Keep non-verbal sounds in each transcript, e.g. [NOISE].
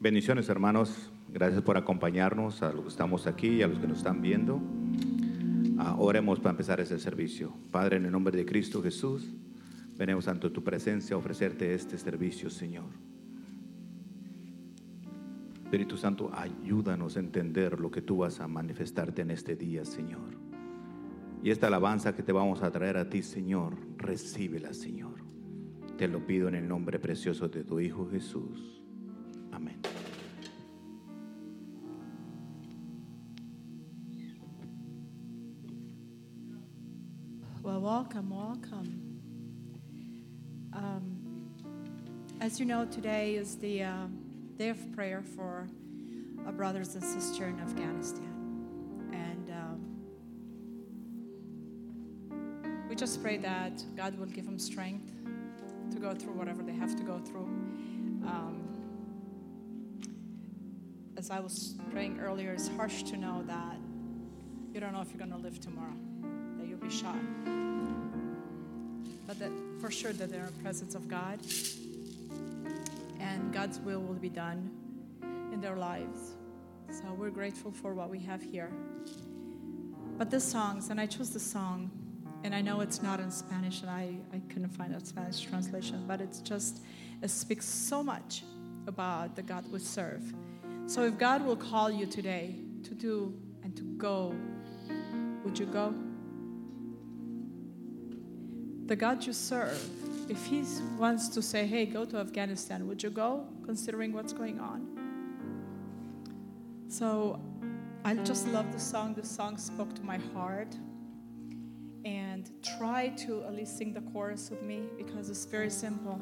Bendiciones hermanos, gracias por acompañarnos a los que estamos aquí y a los que nos están viendo. Ah, oremos para empezar este servicio. Padre, en el nombre de Cristo Jesús, venimos ante tu presencia a ofrecerte este servicio, Señor. Espíritu Santo, ayúdanos a entender lo que tú vas a manifestarte en este día, Señor. Y esta alabanza que te vamos a traer a ti, Señor, recíbela, Señor. Te lo pido en el nombre precioso de tu Hijo Jesús. Amén. Welcome, welcome. Um, as you know, today is the uh, day of prayer for our brothers and sisters in Afghanistan. And um, we just pray that God will give them strength to go through whatever they have to go through. Um, as I was praying earlier, it's harsh to know that you don't know if you're going to live tomorrow, that you'll be shot. But that for sure that they're in the presence of God and God's will will be done in their lives. So we're grateful for what we have here. But this songs, and I chose the song, and I know it's not in Spanish, and I, I couldn't find a Spanish translation, but it's just, it speaks so much about the God we serve. So if God will call you today to do and to go, would you go? The God you serve, if He wants to say, hey, go to Afghanistan, would you go, considering what's going on? So I just love the song. The song spoke to my heart. And try to at least sing the chorus with me because it's very simple.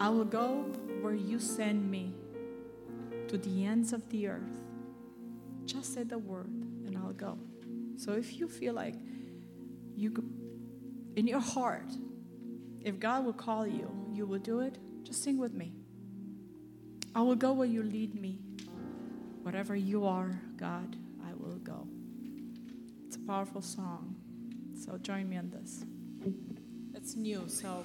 I will go where you send me to the ends of the earth. Just say the word and I'll go. So if you feel like you could, in your heart, if God will call you, you will do it, just sing with me. I will go where you lead me. Whatever you are, God, I will go. It's a powerful song. So join me on this. It's new, so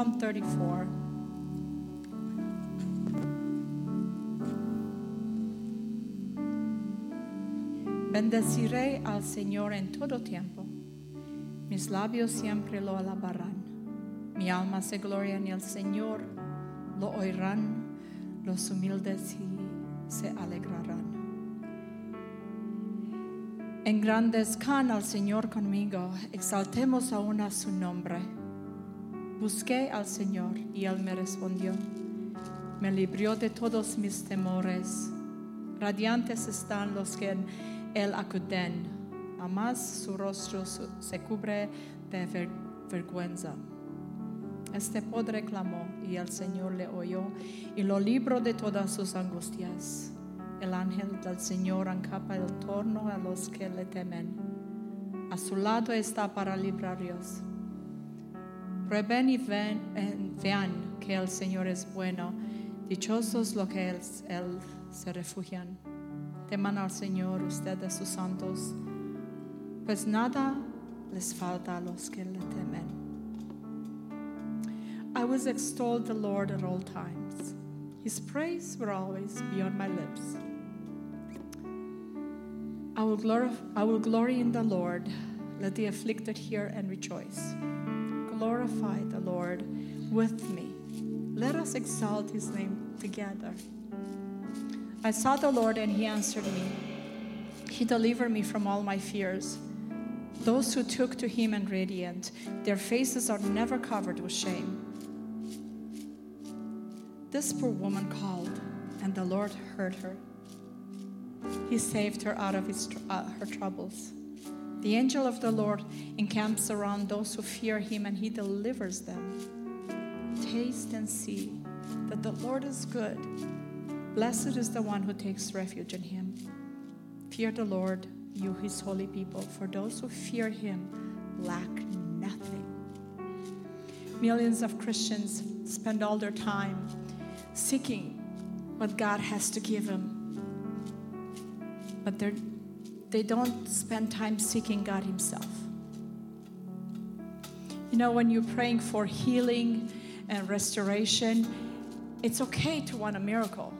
Psalm 34. Bendeciré al Señor en todo tiempo. Mis labios siempre lo alabarán. Mi alma se gloria en el Señor. Lo oirán los humildes y se alegrarán. Engrandezcan al Señor conmigo, exaltemos aún a su nombre. Busqué al Señor y Él me respondió. Me libró de todos mis temores. Radiantes están los que en Él acuden, a su rostro se cubre de ver- vergüenza. Este pobre clamó y el Señor le oyó y lo libró de todas sus angustias. El ángel del Señor encapa el torno a los que le temen. A su lado está para librarlos. Prueben y ven- eh, vean que el Señor es bueno. Dichosos los que él, él se refugian. Teman al Señor ustedes sus santos, pues nada les falta a los que le temen. I was extolled the Lord at all times. His praise will always be on my lips. I will, glorify, I will glory in the Lord. Let the afflicted hear and rejoice. Glorify the Lord with me. Let us exalt his name together. I sought the Lord and he answered me. He delivered me from all my fears. Those who took to him and radiant, their faces are never covered with shame. This poor woman called, and the Lord heard her. He saved her out of his, uh, her troubles. The angel of the Lord encamps around those who fear him, and he delivers them. Taste and see that the Lord is good. Blessed is the one who takes refuge in him. Fear the Lord, you his holy people, for those who fear him lack nothing. Millions of Christians spend all their time seeking what God has to give them, but they're, they don't spend time seeking God Himself. You know, when you're praying for healing and restoration, it's okay to want a miracle.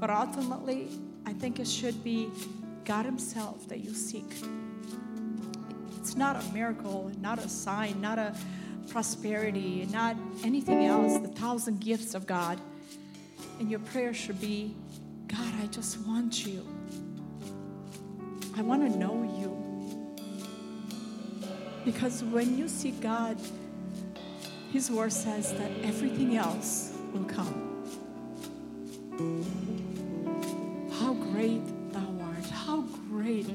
But ultimately, I think it should be God Himself that you seek. It's not a miracle, not a sign, not a prosperity, not anything else, the thousand gifts of God. And your prayer should be God, I just want you. I want to know you. Because when you see God, His word says that everything else will come. How great thou art. How great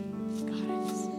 God is.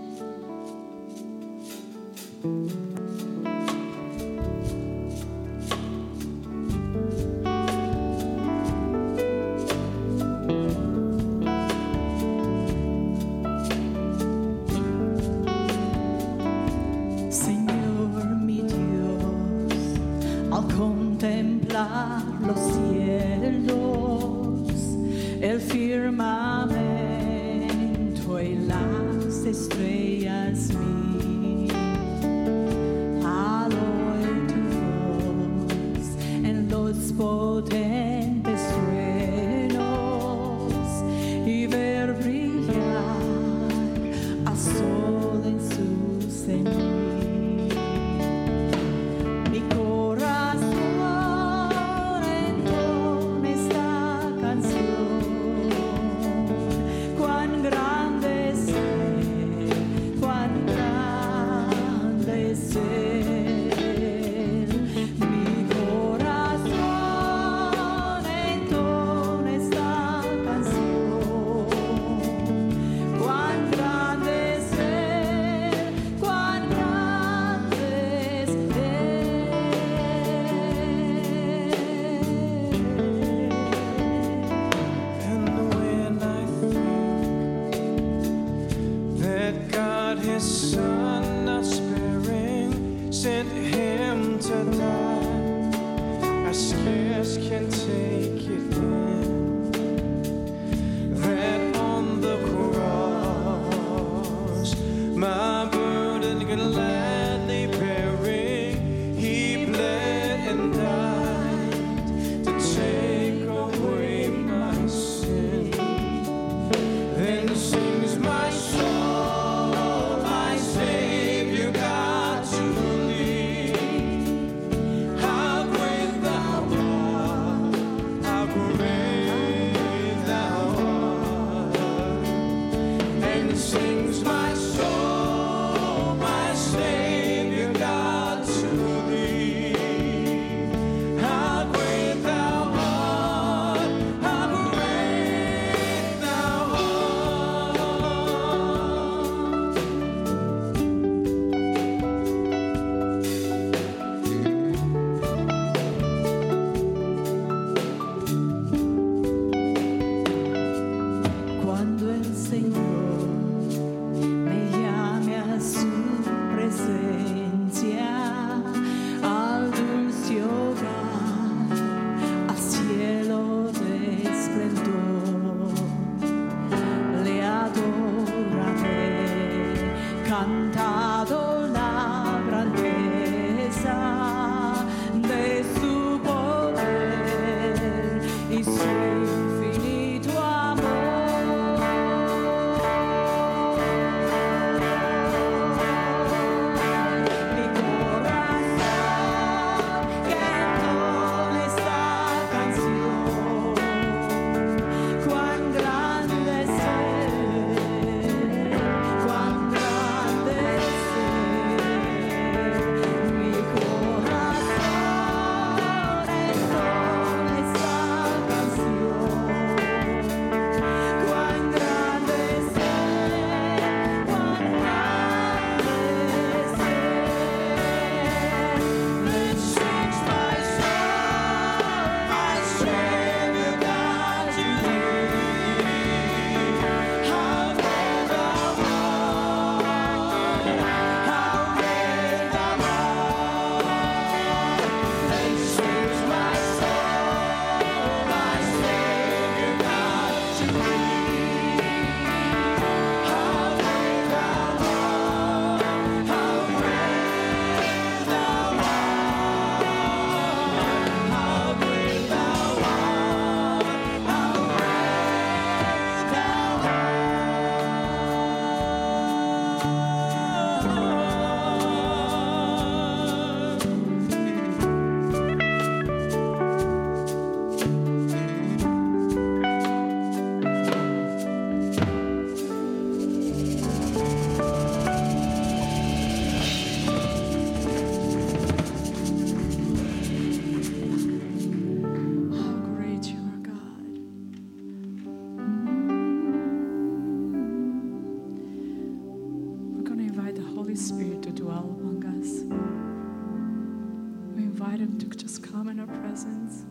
Invite Him to just come in our presence,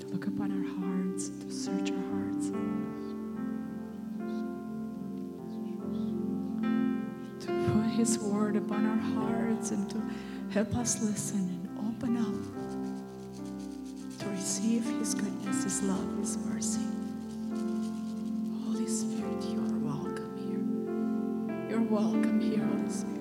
to look upon our hearts, to search our hearts, to put His word upon our hearts, and to help us listen and open up to receive His goodness, His love, His mercy. Holy Spirit, you are welcome here. You're welcome here, Holy Spirit.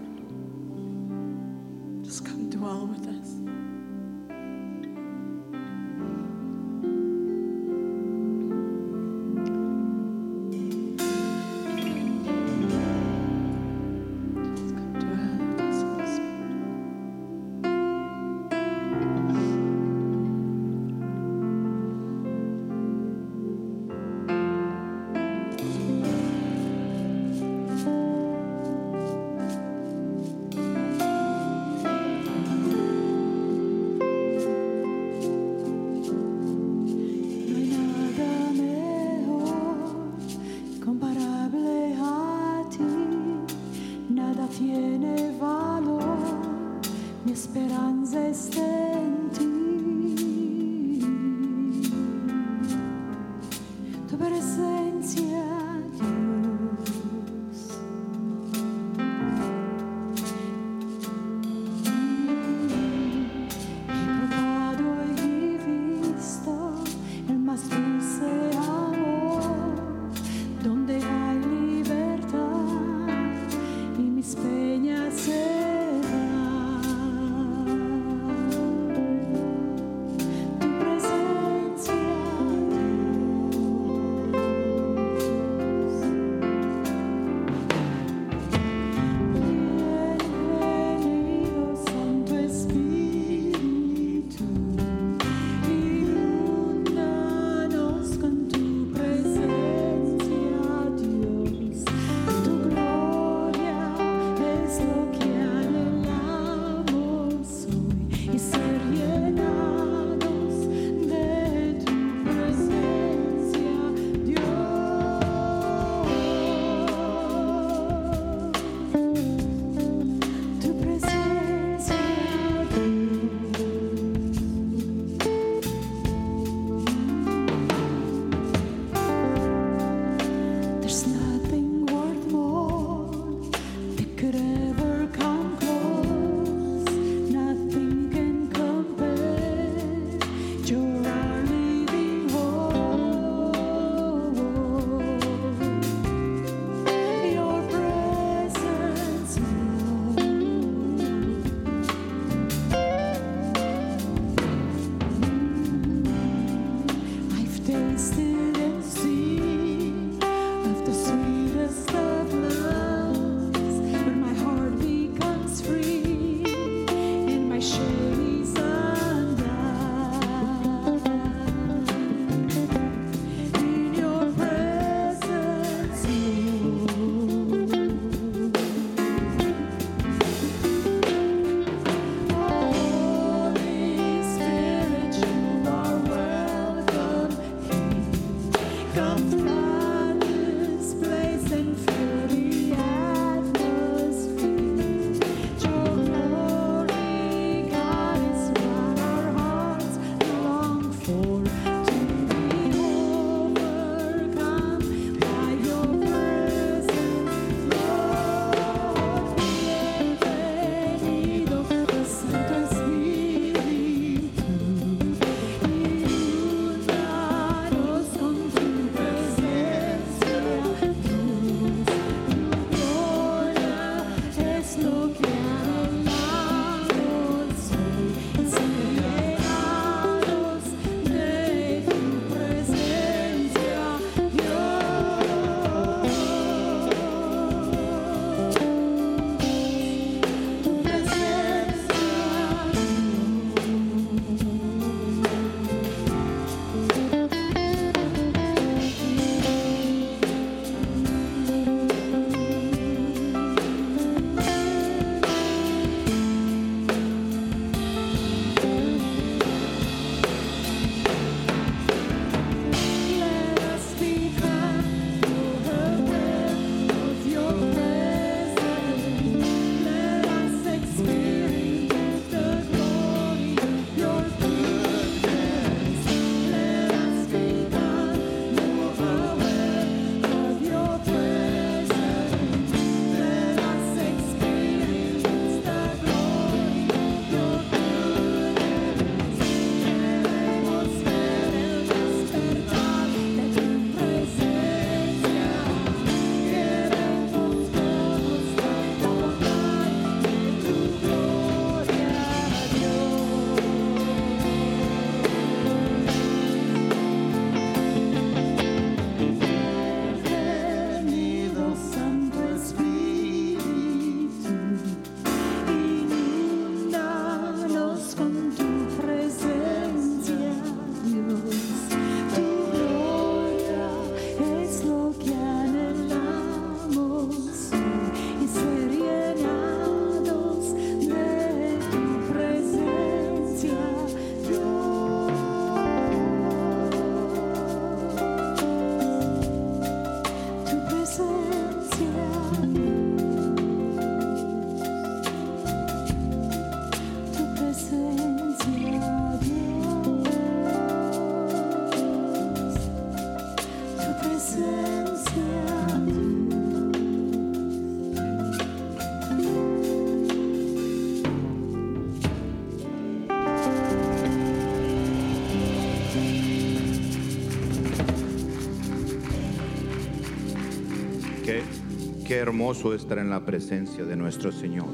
Hermoso estar en la presencia de nuestro Señor.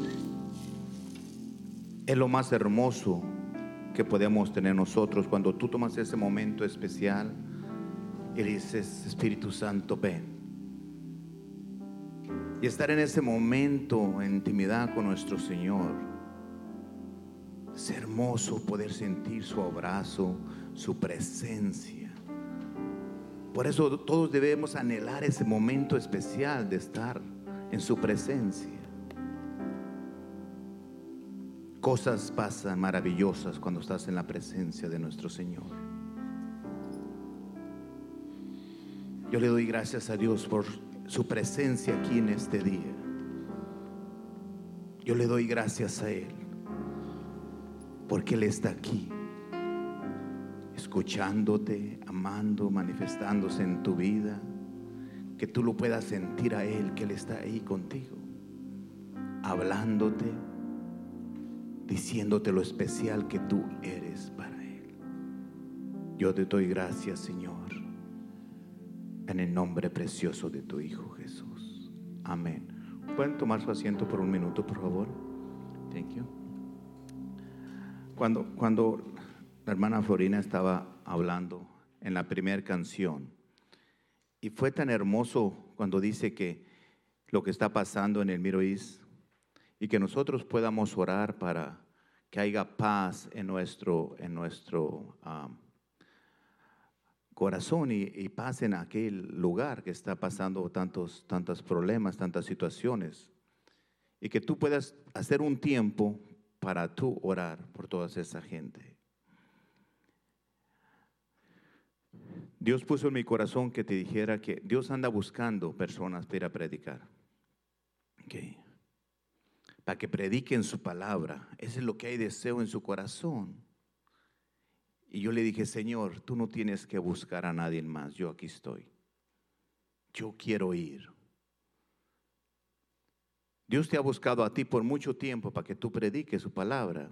Es lo más hermoso que podemos tener nosotros cuando tú tomas ese momento especial y dices, Espíritu Santo, ven. Y estar en ese momento en intimidad con nuestro Señor. Es hermoso poder sentir su abrazo, su presencia. Por eso todos debemos anhelar ese momento especial de estar en su presencia. Cosas pasan maravillosas cuando estás en la presencia de nuestro Señor. Yo le doy gracias a Dios por su presencia aquí en este día. Yo le doy gracias a Él porque Él está aquí, escuchándote, amando, manifestándose en tu vida, que tú lo puedas sentir a Él, que Él está ahí contigo, hablándote, diciéndote lo especial que tú eres para Él. Yo te doy gracias, Señor, en el nombre precioso de tu Hijo Jesús. Amén. ¿Pueden tomar su asiento por un minuto, por favor? Thank you. Cuando, cuando la hermana Florina estaba hablando en la primera canción, y fue tan hermoso cuando dice que lo que está pasando en el East y que nosotros podamos orar para que haya paz en nuestro, en nuestro um, corazón y, y paz en aquel lugar que está pasando tantos, tantos problemas, tantas situaciones. Y que tú puedas hacer un tiempo para tú orar por toda esa gente. Dios puso en mi corazón que te dijera que Dios anda buscando personas para ir a predicar. Ok. Para que prediquen su palabra. Ese es lo que hay deseo en su corazón. Y yo le dije, Señor, tú no tienes que buscar a nadie más. Yo aquí estoy. Yo quiero ir. Dios te ha buscado a ti por mucho tiempo para que tú prediques su palabra.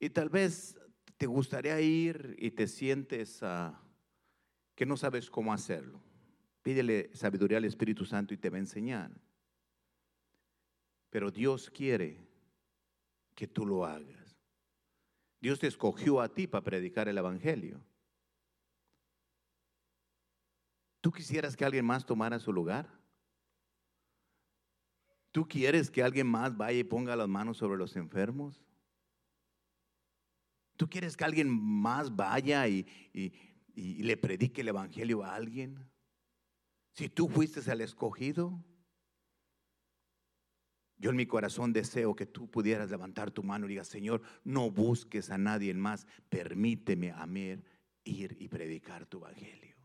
Y tal vez te gustaría ir y te sientes ah, que no sabes cómo hacerlo. Pídele sabiduría al Espíritu Santo y te va a enseñar. Pero Dios quiere que tú lo hagas. Dios te escogió a ti para predicar el Evangelio. ¿Tú quisieras que alguien más tomara su lugar? ¿Tú quieres que alguien más vaya y ponga las manos sobre los enfermos? ¿Tú quieres que alguien más vaya y, y- y le predique el Evangelio a alguien? Si tú fuiste el escogido, yo en mi corazón deseo que tú pudieras levantar tu mano y digas, Señor, no busques a nadie más, permíteme a mí ir y predicar tu Evangelio.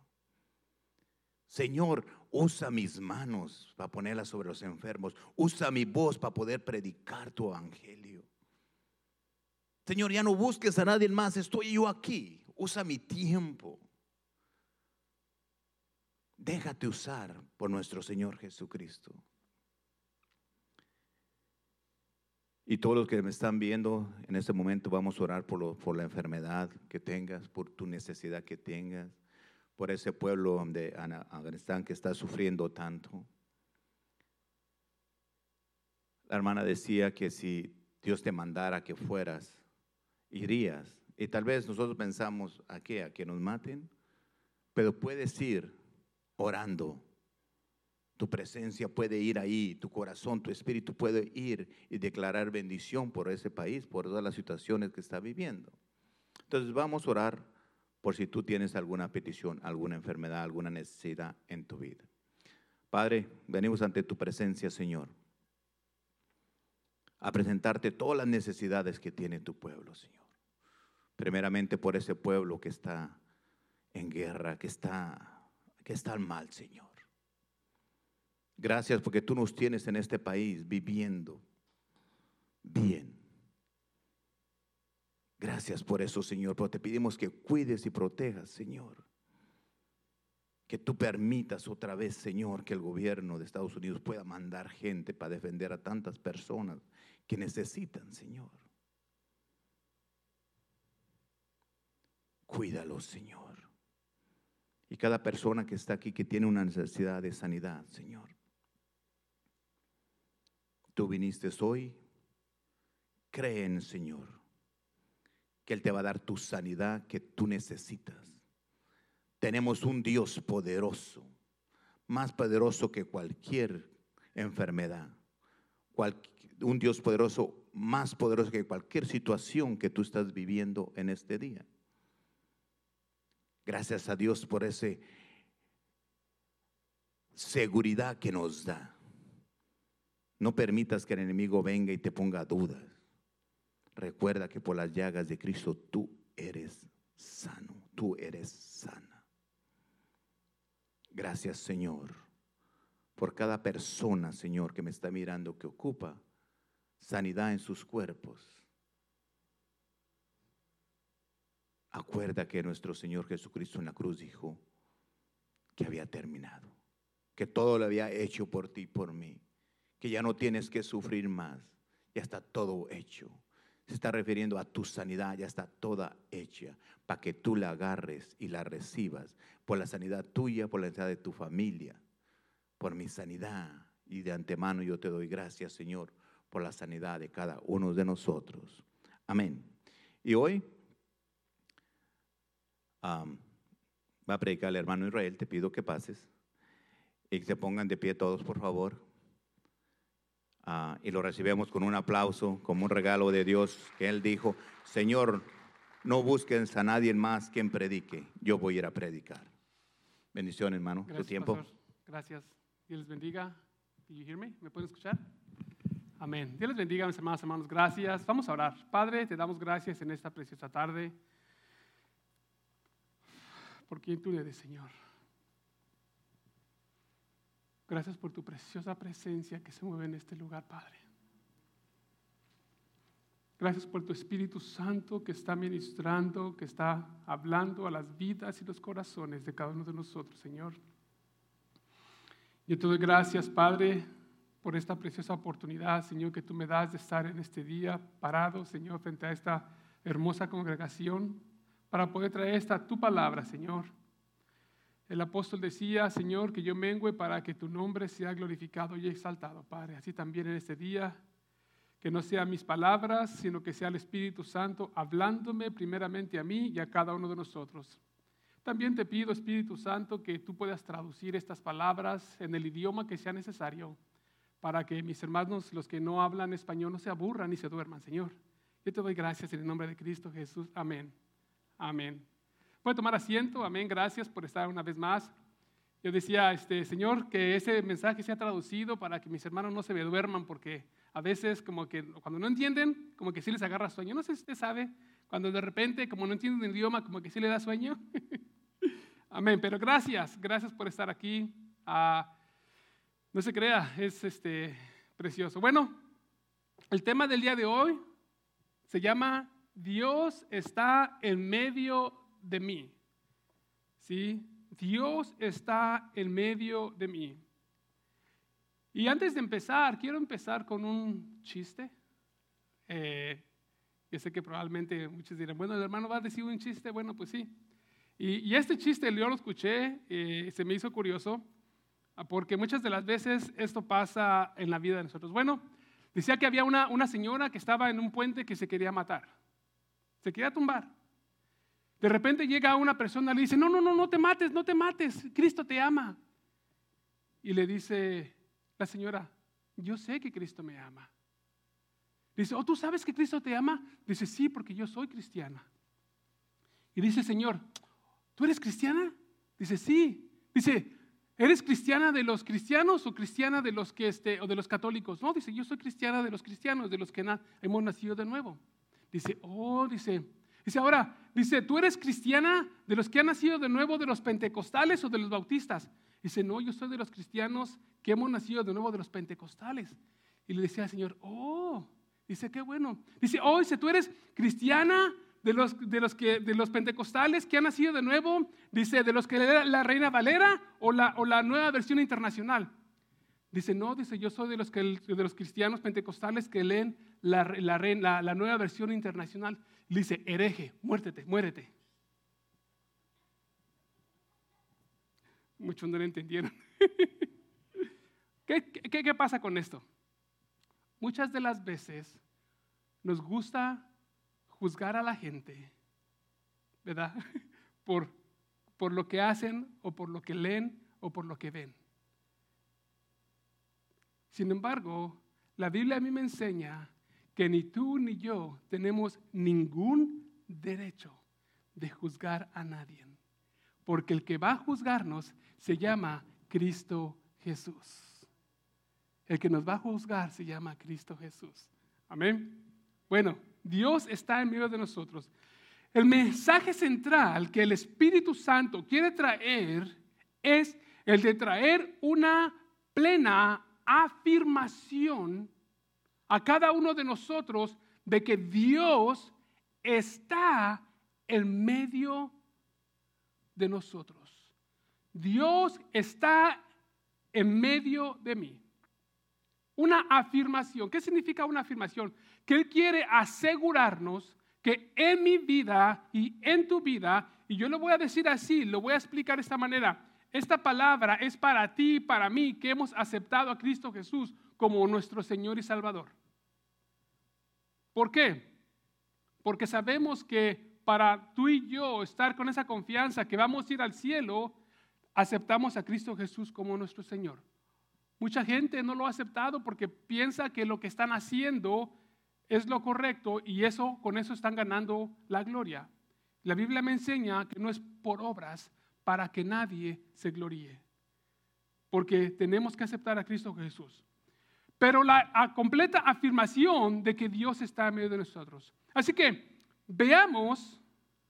Señor, usa mis manos para ponerlas sobre los enfermos, usa mi voz para poder predicar tu Evangelio. Señor, ya no busques a nadie más, estoy yo aquí. Usa mi tiempo. Déjate usar por nuestro Señor Jesucristo. Y todos los que me están viendo en este momento, vamos a orar por, lo- por la enfermedad que tengas, por tu necesidad que tengas, por ese pueblo de Afganistán que está sufriendo tanto. La hermana decía que si Dios te mandara que fueras, irías. Y tal vez nosotros pensamos a qué, a que nos maten, pero puedes ir orando. Tu presencia puede ir ahí, tu corazón, tu espíritu puede ir y declarar bendición por ese país, por todas las situaciones que está viviendo. Entonces vamos a orar por si tú tienes alguna petición, alguna enfermedad, alguna necesidad en tu vida. Padre, venimos ante tu presencia, Señor, a presentarte todas las necesidades que tiene tu pueblo, Señor. Primeramente por ese pueblo que está en guerra, que está, que está mal, Señor. Gracias porque tú nos tienes en este país viviendo bien. Gracias por eso, Señor, pero te pedimos que cuides y protejas, Señor. Que tú permitas otra vez, Señor, que el gobierno de Estados Unidos pueda mandar gente para defender a tantas personas que necesitan, Señor. Cuídalos, Señor. Y cada persona que está aquí que tiene una necesidad de sanidad, Señor. Tú viniste hoy, cree en Señor, que Él te va a dar tu sanidad que tú necesitas. Tenemos un Dios poderoso, más poderoso que cualquier enfermedad. Un Dios poderoso, más poderoso que cualquier situación que tú estás viviendo en este día. Gracias a Dios por esa seguridad que nos da. No permitas que el enemigo venga y te ponga dudas. Recuerda que por las llagas de Cristo tú eres sano, tú eres sana. Gracias Señor por cada persona, Señor, que me está mirando, que ocupa sanidad en sus cuerpos. Acuerda que nuestro Señor Jesucristo en la cruz dijo que había terminado, que todo lo había hecho por ti y por mí, que ya no tienes que sufrir más, ya está todo hecho. Se está refiriendo a tu sanidad, ya está toda hecha, para que tú la agarres y la recibas por la sanidad tuya, por la sanidad de tu familia, por mi sanidad. Y de antemano yo te doy gracias, Señor, por la sanidad de cada uno de nosotros. Amén. Y hoy va a predicar el hermano Israel, te pido que pases y que se pongan de pie todos, por favor. Ah, y lo recibimos con un aplauso, como un regalo de Dios, que Él dijo, Señor, no busquen a nadie más quien predique, yo voy a ir a predicar. Bendición, hermano, tu Gracias, tiempo. pastor. Gracias. Dios les bendiga. You hear me? ¿Me pueden escuchar? Amén. Dios les bendiga, mis hermanos, hermanos. Gracias. Vamos a orar. Padre, te damos gracias en esta preciosa tarde. Por quien tú eres, Señor. Gracias por tu preciosa presencia que se mueve en este lugar, Padre. Gracias por tu Espíritu Santo que está ministrando, que está hablando a las vidas y los corazones de cada uno de nosotros, Señor. Yo te doy gracias, Padre, por esta preciosa oportunidad, Señor, que tú me das de estar en este día parado, Señor, frente a esta hermosa congregación, para poder traer esta tu palabra, Señor. El apóstol decía, Señor, que yo mengüe para que tu nombre sea glorificado y exaltado, Padre. Así también en este día, que no sean mis palabras, sino que sea el Espíritu Santo hablándome primeramente a mí y a cada uno de nosotros. También te pido, Espíritu Santo, que tú puedas traducir estas palabras en el idioma que sea necesario, para que mis hermanos, los que no hablan español, no se aburran ni se duerman, Señor. Yo te doy gracias en el nombre de Cristo Jesús. Amén. Amén. Puede tomar asiento. Amén. Gracias por estar una vez más. Yo decía, este, Señor, que ese mensaje sea traducido para que mis hermanos no se me duerman, porque a veces como que cuando no entienden, como que sí les agarra sueño. No sé si usted sabe, cuando de repente, como no entienden el idioma, como que sí le da sueño. [LAUGHS] Amén. Pero gracias, gracias por estar aquí. Ah, no se crea, es este, precioso. Bueno, el tema del día de hoy se llama Dios está en medio de mí. ¿Sí? Dios está en medio de mí. Y antes de empezar, quiero empezar con un chiste. Eh, yo sé que probablemente muchos dirán, bueno, el hermano va a decir un chiste. Bueno, pues sí. Y, este chiste yo lo escuché, eh, se me hizo curioso, ah, porque muchas de las veces esto pasa en la vida de nosotros. Bueno, decía que había una, una señora que estaba en un puente que se quería matar, se quería tumbar. De repente llega una persona y le dice, no, no, no, no te mates, no te mates, Cristo te ama. Y le dice la señora, yo sé que Cristo me ama. Dice, oh, ¿tú sabes que Cristo te ama? Dice, sí, porque yo soy cristiana. Y dice, Señor, ¿tú eres cristiana? Dice, sí. Dice, ¿eres cristiana de los cristianos o cristiana de los que este, o de los católicos? No, dice, yo soy cristiana de los cristianos, de los que hemos nacido de nuevo. Dice, oh, dice, dice ahora, dice, ¿tú eres cristiana de los que han nacido de nuevo, de los pentecostales o de los bautistas? Dice, no, yo soy de los cristianos que hemos nacido de nuevo, de los pentecostales. Y le decía al Señor, oh, dice, qué bueno. Dice, oh, dice, tú eres cristiana de los, de los, que, de los pentecostales que han nacido de nuevo, dice, de los que lee la Reina Valera o la, o la nueva versión internacional. Dice, no, dice, yo soy de los, que, de los cristianos pentecostales que leen la, la, nueva versión internacional. Dice, hereje, muértete, muérete. Muchos no lo entendieron. [LAUGHS] ¿Qué, qué, qué pasa con esto? Muchas de las veces nos gusta juzgar a la gente, ¿verdad? [LAUGHS] Por, por lo que hacen o por lo que leen o por lo que ven. Sin embargo, la Biblia a mí me enseña que ni tú ni yo tenemos ningún derecho de juzgar a nadie. Porque el que va a juzgarnos se llama Cristo Jesús. El que nos va a juzgar se llama Cristo Jesús. Amén. Bueno, Dios está en medio de nosotros. El mensaje central que el Espíritu Santo quiere traer es el de traer una plena afirmación a cada uno de nosotros de que Dios está en medio de nosotros. Dios está en medio de mí. Una afirmación. ¿Qué significa una afirmación? Que Él quiere asegurarnos que en mi vida y en tu vida, y yo lo voy a decir así, lo voy a explicar de esta manera, esta palabra es para ti y para mí que hemos aceptado a Cristo Jesús como nuestro Señor y Salvador. ¿Por qué? Porque sabemos que para tú y yo estar con esa confianza que vamos a ir al cielo, aceptamos a Cristo Jesús como nuestro Señor. Mucha gente no lo ha aceptado porque piensa que lo que están haciendo es lo correcto y eso con eso están ganando la gloria. La Biblia me enseña que no es por obras para que nadie se gloríe. Porque tenemos que aceptar a Cristo Jesús. Pero la completa afirmación de que Dios está en medio de nosotros. Así que veamos,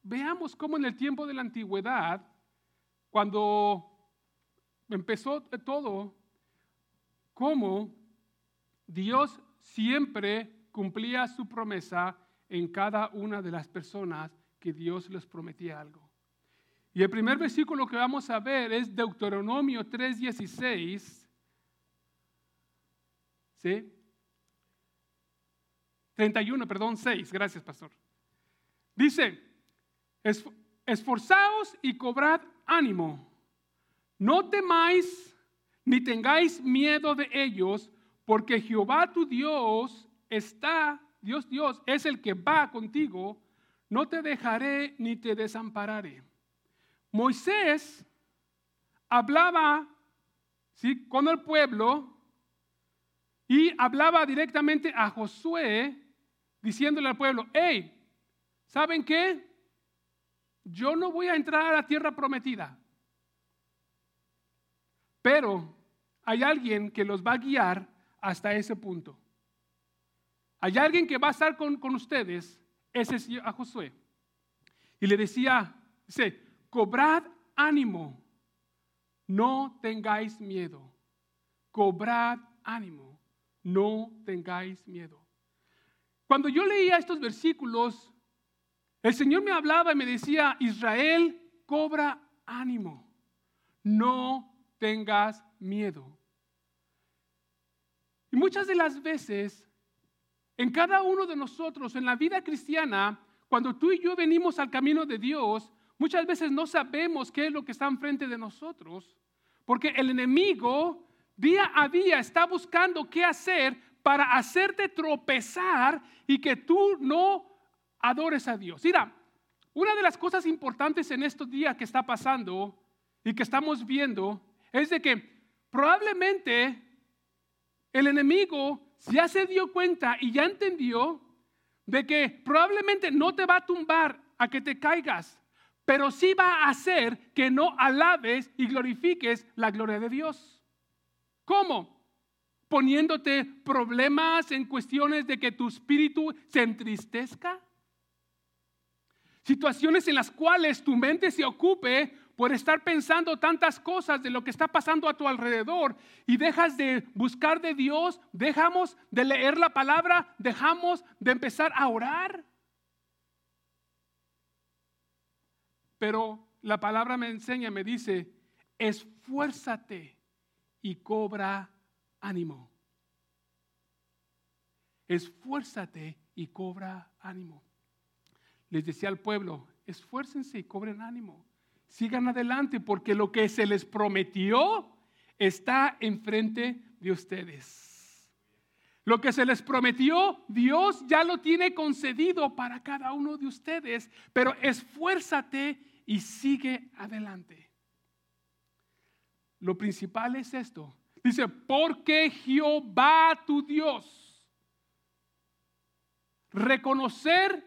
veamos cómo en el tiempo de la antigüedad, cuando empezó todo, cómo Dios siempre cumplía su promesa en cada una de las personas que Dios les prometía algo. Y el primer versículo que vamos a ver es Deuteronomio 3:16. ¿Sí? 31, perdón, 6. Gracias, pastor. Dice, esforzaos y cobrad ánimo. No temáis ni tengáis miedo de ellos, porque Jehová tu Dios está, Dios Dios, es el que va contigo, no te dejaré ni te desampararé. Moisés hablaba con el pueblo y hablaba directamente a Josué diciéndole al pueblo, hey, ¿saben qué? Yo no voy a entrar a la tierra prometida, pero hay alguien que los va a guiar hasta ese punto. Hay alguien que va a estar con, ustedes, ese es a Josué. Y le decía, dice, cobrad ánimo, no tengáis miedo. Cobrad ánimo, no tengáis miedo. Cuando yo leía estos versículos, el Señor me hablaba y me decía, Israel, cobra ánimo, no tengas miedo. Y muchas de las veces en cada uno de nosotros, en la vida cristiana, cuando tú y yo venimos al camino de Dios, muchas veces no sabemos qué es lo que está enfrente de nosotros, porque el enemigo día a día está buscando qué hacer para hacerte tropezar y que tú no adores a Dios. Mira, una de las cosas importantes en estos días que está pasando y que estamos viendo es de que probablemente el enemigo ya se dio cuenta y ya entendió de que probablemente no te va a tumbar a que te caigas, pero sí va a hacer que no alabes y glorifiques la gloria de Dios. ¿Cómo? Poniéndote problemas en cuestiones de que tu espíritu se entristezca. Situaciones en las cuales tu mente se ocupe por estar pensando tantas cosas de lo que está pasando a tu alrededor y dejas de buscar de Dios, dejamos de leer la palabra, dejamos de empezar a orar. Pero la palabra me enseña, me dice, esfuérzate y cobra ánimo. Esfuérzate y cobra ánimo. Les decía al pueblo, esfuércense y cobren ánimo. sigan adelante porque lo que se les prometió está enfrente de ustedes. Lo que se les prometió, Dios ya lo tiene concedido para cada uno de ustedes, pero esfuérzate y sigue adelante. Lo principal es esto. Dice, porque Jehová tu Dios. Reconocer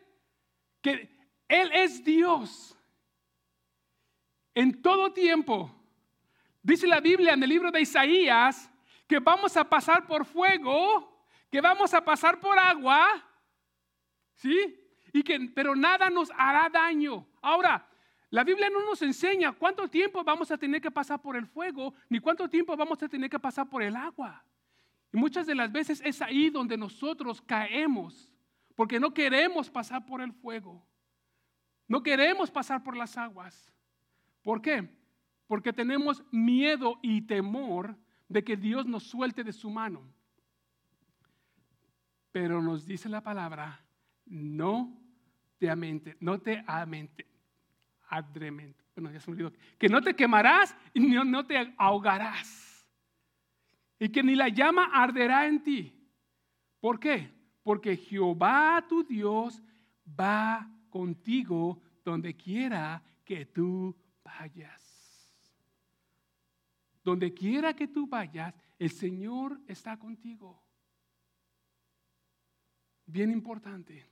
que Él es Dios en todo tiempo. Dice la Biblia en el libro de Isaías que vamos a pasar por fuego que vamos a pasar por agua, ¿sí? Y que, pero nada nos hará daño. Ahora, la Biblia no nos enseña cuánto tiempo vamos a tener que pasar por el fuego, ni cuánto tiempo vamos a tener que pasar por el agua. Y muchas de las veces es ahí donde nosotros caemos, porque no queremos pasar por el fuego. No queremos pasar por las aguas. ¿Por qué? Porque tenemos miedo y temor de que Dios nos suelte de su mano. Pero nos dice la palabra, no te amente, no te amente, Que no te quemarás y no, no te ahogarás. Y que ni la llama arderá en ti. ¿Por qué? Porque Jehová tu Dios va contigo donde quiera que tú vayas. Donde quiera que tú vayas, el Señor está contigo bien importante.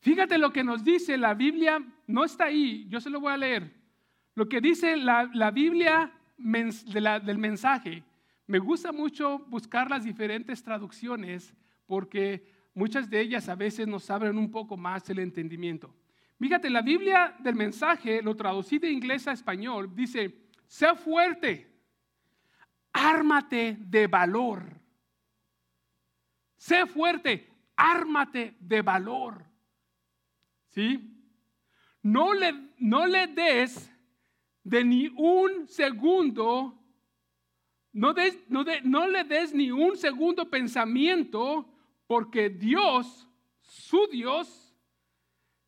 Fíjate lo que nos dice la Biblia, no está ahí, yo se lo voy a leer. Lo que dice la, Biblia del mensaje. Me gusta mucho buscar las diferentes traducciones porque muchas de ellas a veces nos abren un poco más el entendimiento. Fíjate, la Biblia del mensaje, lo traducí de inglés a español, dice, sea fuerte ármate de valor. Sé fuerte, ármate de valor. ¿Sí? No le, no le des de ni un segundo, no, no, no le des ni un segundo pensamiento, porque Dios, su Dios,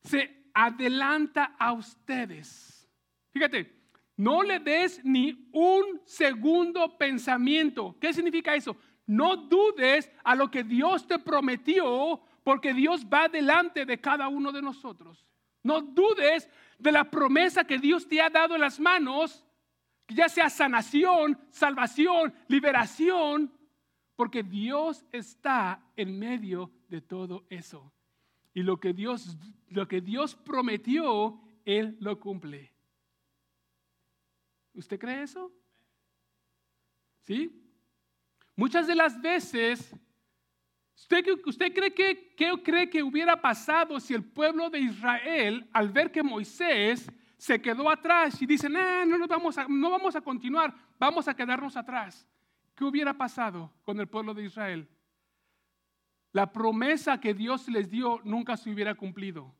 se adelanta a ustedes. Fíjate, no le des ni un segundo pensamiento. ¿Qué significa eso? No dudes a lo que Dios te prometió, porque Dios va delante de cada uno de nosotros. No dudes de la promesa que Dios te ha dado en las manos, ya sea sanación, salvación, liberación, porque Dios está en medio de todo eso. Y lo que Dios, lo que Dios prometió, Él lo cumple. ¿Usted cree eso? ¿Sí? Muchas de las veces, ¿usted, usted cree que, cree que hubiera pasado si el pueblo de Israel, al ver que Moisés se quedó atrás y dice, no, no, vamos a, no vamos a continuar, vamos a quedarnos atrás? ¿Qué hubiera pasado con el pueblo de Israel? La promesa que Dios les dio nunca se hubiera cumplido.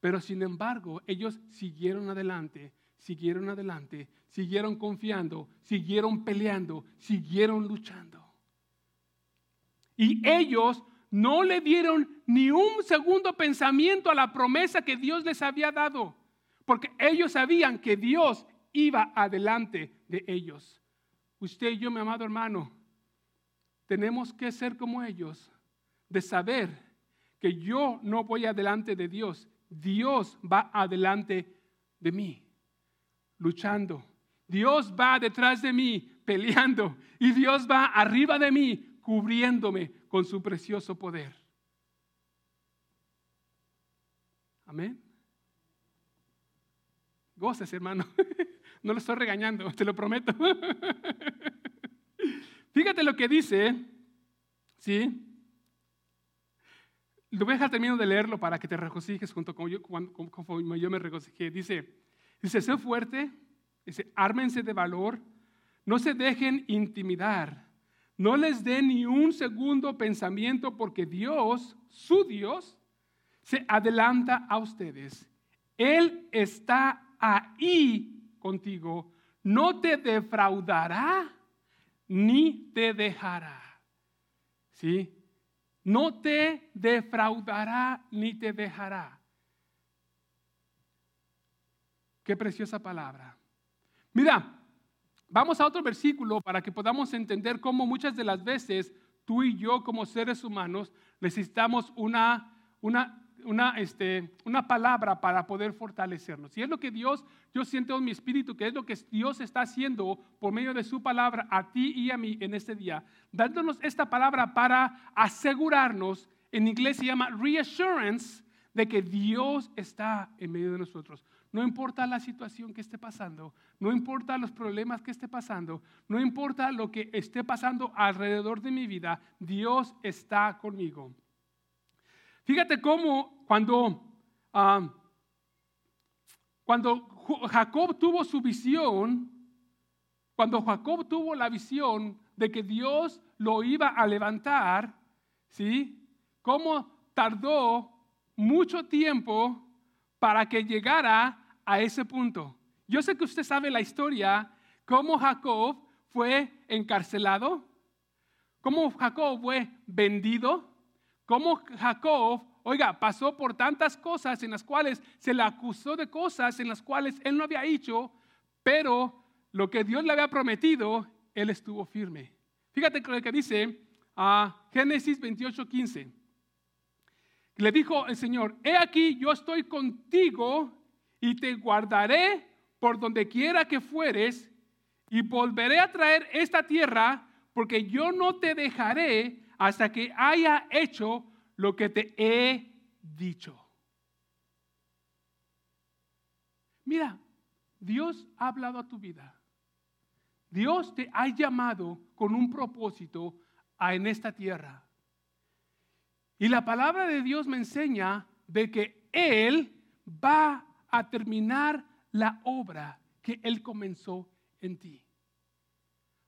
Pero sin embargo, ellos siguieron adelante siguieron adelante, siguieron confiando, siguieron peleando, siguieron luchando. Y ellos no le dieron ni un segundo pensamiento a la promesa que Dios les había dado, porque ellos sabían que Dios iba adelante de ellos. Usted y yo, mi amado hermano, tenemos que ser como ellos, de saber que yo no voy adelante de Dios, Dios va adelante de mí luchando. Dios va detrás de mí peleando y Dios va arriba de mí cubriéndome con su precioso poder. Amén. Goces, hermano. [LAUGHS] No lo estoy regañando, te lo prometo. [LAUGHS] Fíjate lo que dice, ¿sí? Lo voy a dejar termino de leerlo para que te regocijes junto con yo, como yo me regocijé. Dice, Dice, sé fuerte, dice, ármense de valor, no se dejen intimidar, no les dé ni un segundo pensamiento porque Dios, su Dios, se adelanta a ustedes. Él está ahí contigo, no te defraudará ni te dejará. ¿Sí? no te defraudará ni te dejará. Qué preciosa palabra. Mira, vamos a otro versículo para que podamos entender cómo muchas de las veces tú y yo como seres humanos necesitamos una, una, una, este, una palabra para poder fortalecernos. Y es lo que Dios, yo siento en mi espíritu, que es lo que Dios está haciendo por medio de su palabra a ti y a mí en este día, dándonos esta palabra para asegurarnos, en inglés se llama reassurance, de que Dios está en medio de nosotros. No importa la situación que esté pasando, no importa los problemas que esté pasando, no importa lo que esté pasando alrededor de mi vida, Dios está conmigo. Fíjate cómo cuando, ah, cuando Jacob tuvo su visión, cuando Jacob tuvo la visión de que Dios lo iba a levantar, ¿sí? Cómo tardó mucho tiempo para que llegara a ese punto. Yo sé que usted sabe la historia, cómo Jacob fue encarcelado, cómo Jacob fue vendido, cómo Jacob, oiga, pasó por tantas cosas en las cuales se le acusó de cosas en las cuales él no había hecho, pero lo que Dios le había prometido, él estuvo firme. Fíjate lo que dice a Génesis 28, 15. Le dijo el Señor, he aquí, yo estoy contigo y te guardaré por donde quiera que fueres y volveré a traer esta tierra porque yo no te dejaré hasta que haya hecho lo que te he dicho. Mira, Dios ha hablado a tu vida. Dios te ha llamado con un propósito a en esta tierra. Y la palabra de Dios me enseña de que Él va a terminar la obra que Él comenzó en ti.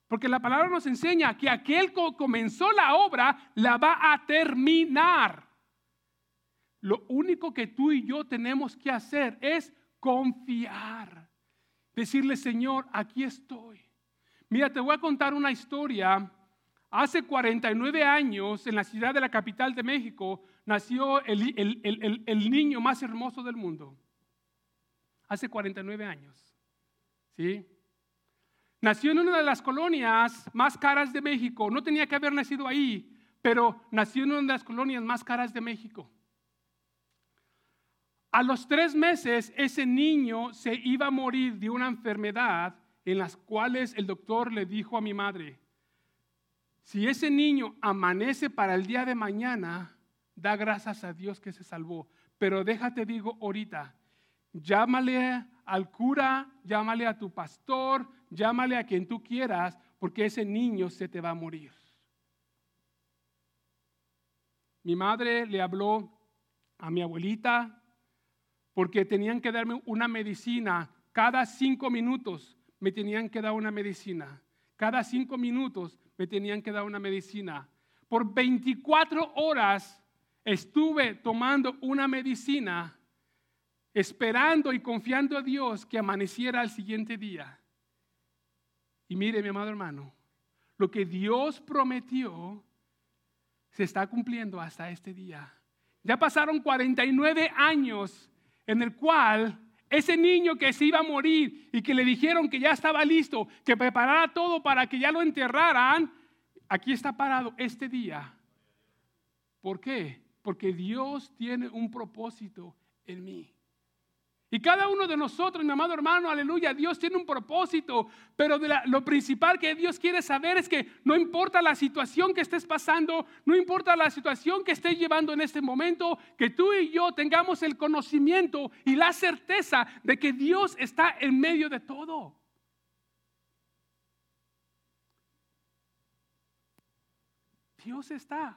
Porque la palabra nos enseña que aquel que comenzó la obra la va a terminar. Lo único que tú y yo tenemos que hacer es confiar. Decirle, Señor, aquí estoy. Mira, te voy a contar una historia. Hace 49 años, en la ciudad de la capital de México, nació el, el niño más hermoso del mundo hace 49 años. ¿Sí? Nació en una de las colonias más caras de México. No tenía que haber nacido ahí, pero nació en una de las colonias más caras de México. A los tres meses, ese niño se iba a morir de una enfermedad en las cuales el doctor le dijo a mi madre, si ese niño amanece para el día de mañana, da gracias a Dios que se salvó. Pero déjate digo ahorita, Llámale al cura, llámale a tu pastor, llámale a quien tú quieras, porque ese niño se te va a morir. Mi madre le habló a mi abuelita porque tenían que darme una medicina. Cada cinco minutos me tenían que dar una medicina. Cada cinco minutos me tenían que dar una medicina. Por 24 horas estuve tomando una medicina esperando y confiando a Dios que amaneciera al siguiente día. Y mire, mi amado hermano, lo que Dios prometió se está cumpliendo hasta este día. Ya pasaron 49 años en el cual ese niño que se iba a morir y que le dijeron que ya estaba listo, que preparara todo para que ya lo enterraran, aquí está parado este día. ¿Por qué? Porque Dios tiene un propósito en mí. Y cada uno de nosotros, mi amado hermano, aleluya, Dios tiene un propósito, pero lo principal que Dios quiere saber es que no importa la situación que estés pasando, no importa la situación que estés llevando en este momento, que tú y yo tengamos el conocimiento y la certeza de que Dios está en medio de todo. Dios está.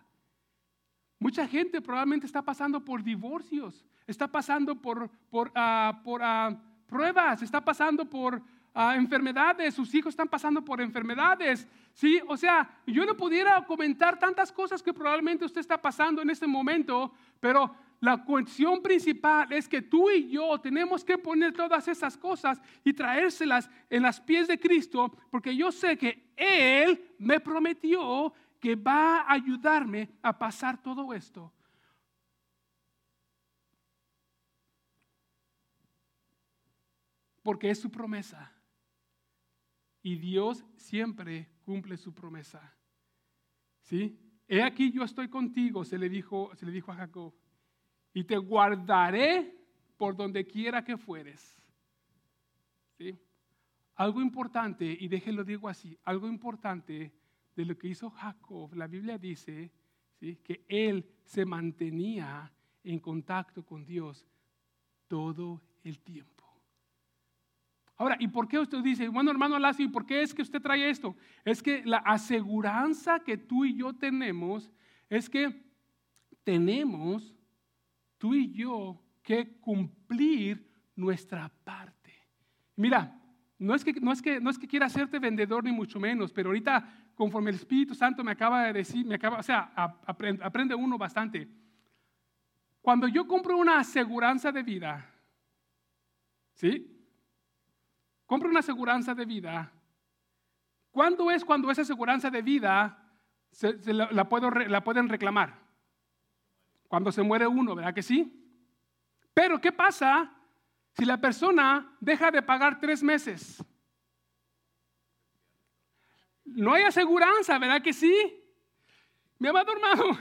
Mucha gente probablemente está pasando por divorcios, está pasando por, por, ah, por ah, pruebas, está pasando por ah, enfermedades, sus hijos están pasando por enfermedades. ¿sí? O sea, yo no pudiera comentar tantas cosas que probablemente usted está pasando en este momento, pero la cuestión principal es que tú y yo tenemos que poner todas esas cosas y traérselas en las pies de Cristo, porque yo sé que Él me prometió que va a ayudarme a pasar todo esto. Porque es su promesa. Y Dios siempre cumple su promesa. ¿Sí? He aquí yo estoy contigo, se le dijo, se le dijo a Jacob, y te guardaré por donde quiera que fueres. ¿Sí? Algo importante, y déjenlo digo así, algo importante de lo que hizo Jacob, la Biblia dice que él se mantenía en contacto con Dios todo el tiempo. Ahora, ¿y por qué usted dice, bueno hermano Lacio, ¿y por qué es que usted trae esto? Es que la aseguranza que tú y yo tenemos es que tenemos, tú y yo, que cumplir nuestra parte. Mira, no es que, no es que, no es que quiera hacerte vendedor ni mucho menos, pero ahorita conforme el Espíritu Santo me acaba de decir, me acaba, o sea, aprende, aprende uno bastante. Cuando yo compro una aseguranza de vida, ¿sí? Compra una aseguranza de vida, ¿cuándo es cuando esa aseguranza de vida se, la, pueden reclamar? Cuando se muere uno, ¿verdad que sí? Pero ¿qué pasa si la persona deja de pagar tres meses? No hay aseguranza, ¿verdad que sí? Mi amado hermano,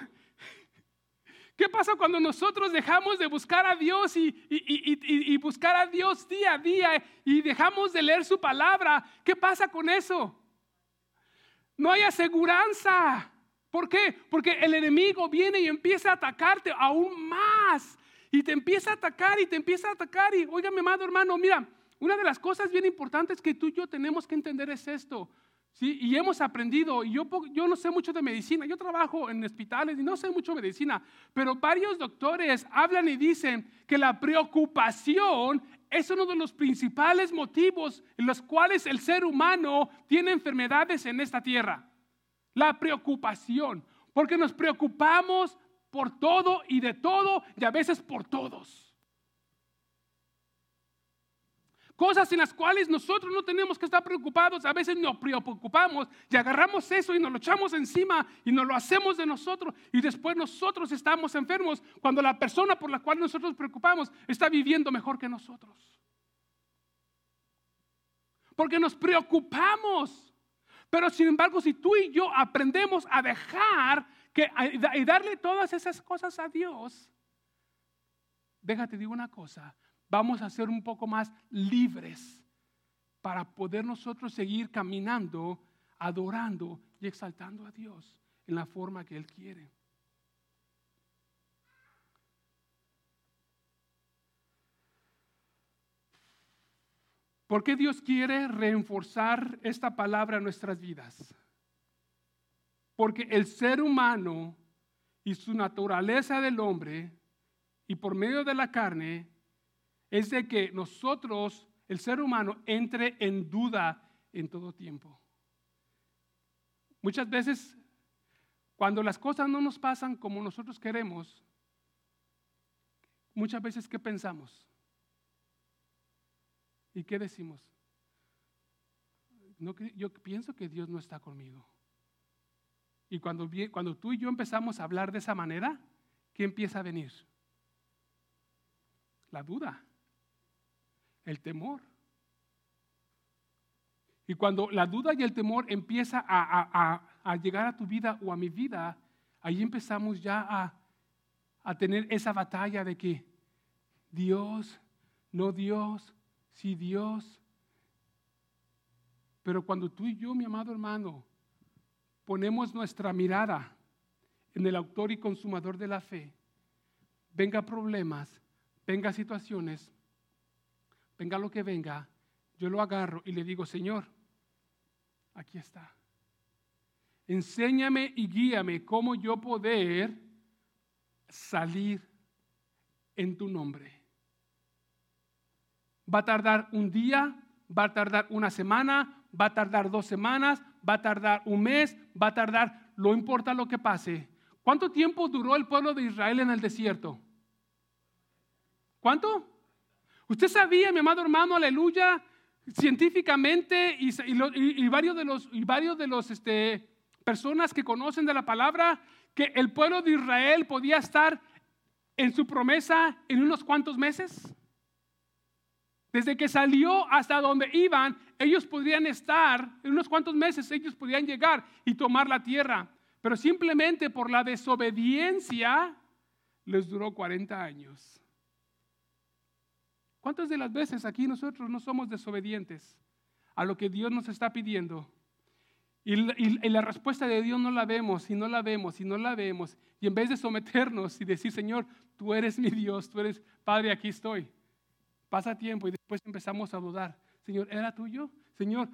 ¿Qué pasa cuando nosotros dejamos de buscar a Dios y, buscar a Dios día a día y dejamos de leer su palabra? ¿Qué pasa con eso? No hay aseguranza. ¿Por qué? Porque el enemigo viene y empieza a atacarte aún más. Y te empieza a atacar y te empieza a atacar. Y oiga, mi amado hermano, mira, una de las cosas bien importantes que tú y yo tenemos que entender es esto. ¿Sí? Y hemos aprendido, y yo, yo no sé mucho de medicina, yo trabajo en hospitales y no sé mucho de medicina, pero varios doctores hablan y dicen que la preocupación es uno de los principales motivos en los cuales el ser humano tiene enfermedades en esta tierra. La preocupación, porque nos preocupamos por todo y de todo y a veces por todos. Cosas en las cuales nosotros no tenemos que estar preocupados, a veces nos preocupamos y agarramos eso y nos lo echamos encima y nos lo hacemos de nosotros y después nosotros estamos enfermos cuando la persona por la cual nosotros preocupamos está viviendo mejor que nosotros. Porque nos preocupamos. Pero sin embargo, si tú y yo aprendemos a dejar que, y darle todas esas cosas a Dios, déjate digo una cosa, vamos a ser un poco más libres para poder nosotros seguir caminando, adorando y exaltando a Dios en la forma que Él quiere. ¿Por qué Dios quiere reforzar esta palabra en nuestras vidas? Porque el ser humano y su naturaleza del hombre, y por medio de la carne, es de que nosotros, el ser humano, entre en duda en todo tiempo. Muchas veces, cuando las cosas no nos pasan como nosotros queremos, muchas veces, ¿qué pensamos? ¿Y qué decimos? yo pienso que Dios no está conmigo. Y cuando, tú y yo empezamos a hablar de esa manera, ¿qué empieza a venir? La duda el temor. Y cuando la duda y el temor empieza a, llegar a tu vida o a mi vida, ahí empezamos ya a, a tener esa batalla de que Dios, no Dios, sí Dios. Pero cuando tú y yo, mi amado hermano, ponemos nuestra mirada en el autor y consumador de la fe, venga problemas, venga situaciones, venga lo que venga, yo lo agarro y le digo, Señor, aquí está. Enséñame y guíame cómo yo poder salir en tu nombre. Va a tardar un día, va a tardar una semana, va a tardar dos semanas, va a tardar un mes, va a tardar, no importa lo que pase. ¿Cuánto tiempo duró el pueblo de Israel en el desierto? ¿Cuánto? Usted sabía, mi amado hermano, aleluya, científicamente y, varios de los, y varios de los este, personas que conocen de la palabra que el pueblo de Israel podía estar en su promesa en unos cuantos meses? Desde que salió hasta donde iban, ellos podrían estar, en unos cuantos meses ellos podían llegar y tomar la tierra. Pero simplemente por la desobediencia les duró 40 años. ¿Cuántas de las veces aquí nosotros no somos desobedientes a lo que Dios nos está pidiendo? Y, la- respuesta de Dios no la vemos y no la vemos y no la vemos. Y en vez de someternos y decir, Señor, tú eres mi Dios, tú eres Padre, aquí estoy. Pasa tiempo y después empezamos a dudar. Señor, ¿era tuyo? Señor,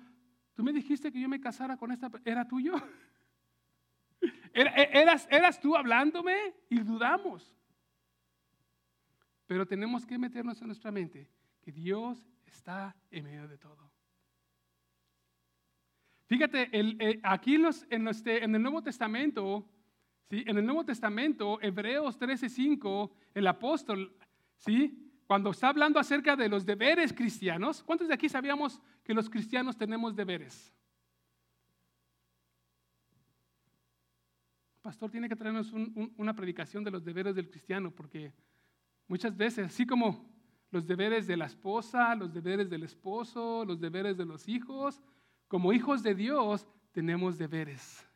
tú me dijiste que yo me casara con esta, ¿era tuyo? [LAUGHS] ¿Era- e- ¿Eras, eras tú hablándome? Y dudamos. Pero tenemos que meternos en nuestra mente que Dios está en medio de todo. Fíjate, eh, aquí en, en el Nuevo Testamento, ¿sí? en el Nuevo Testamento, Hebreos 13:5, el apóstol, ¿sí? cuando está hablando acerca de los deberes cristianos, ¿cuántos de aquí sabíamos que los cristianos tenemos deberes? Pastor tiene que traernos un- un- una predicación de los deberes del cristiano, porque muchas veces, así como los deberes de la esposa, los deberes del esposo, los deberes de los hijos, como hijos de Dios tenemos deberes.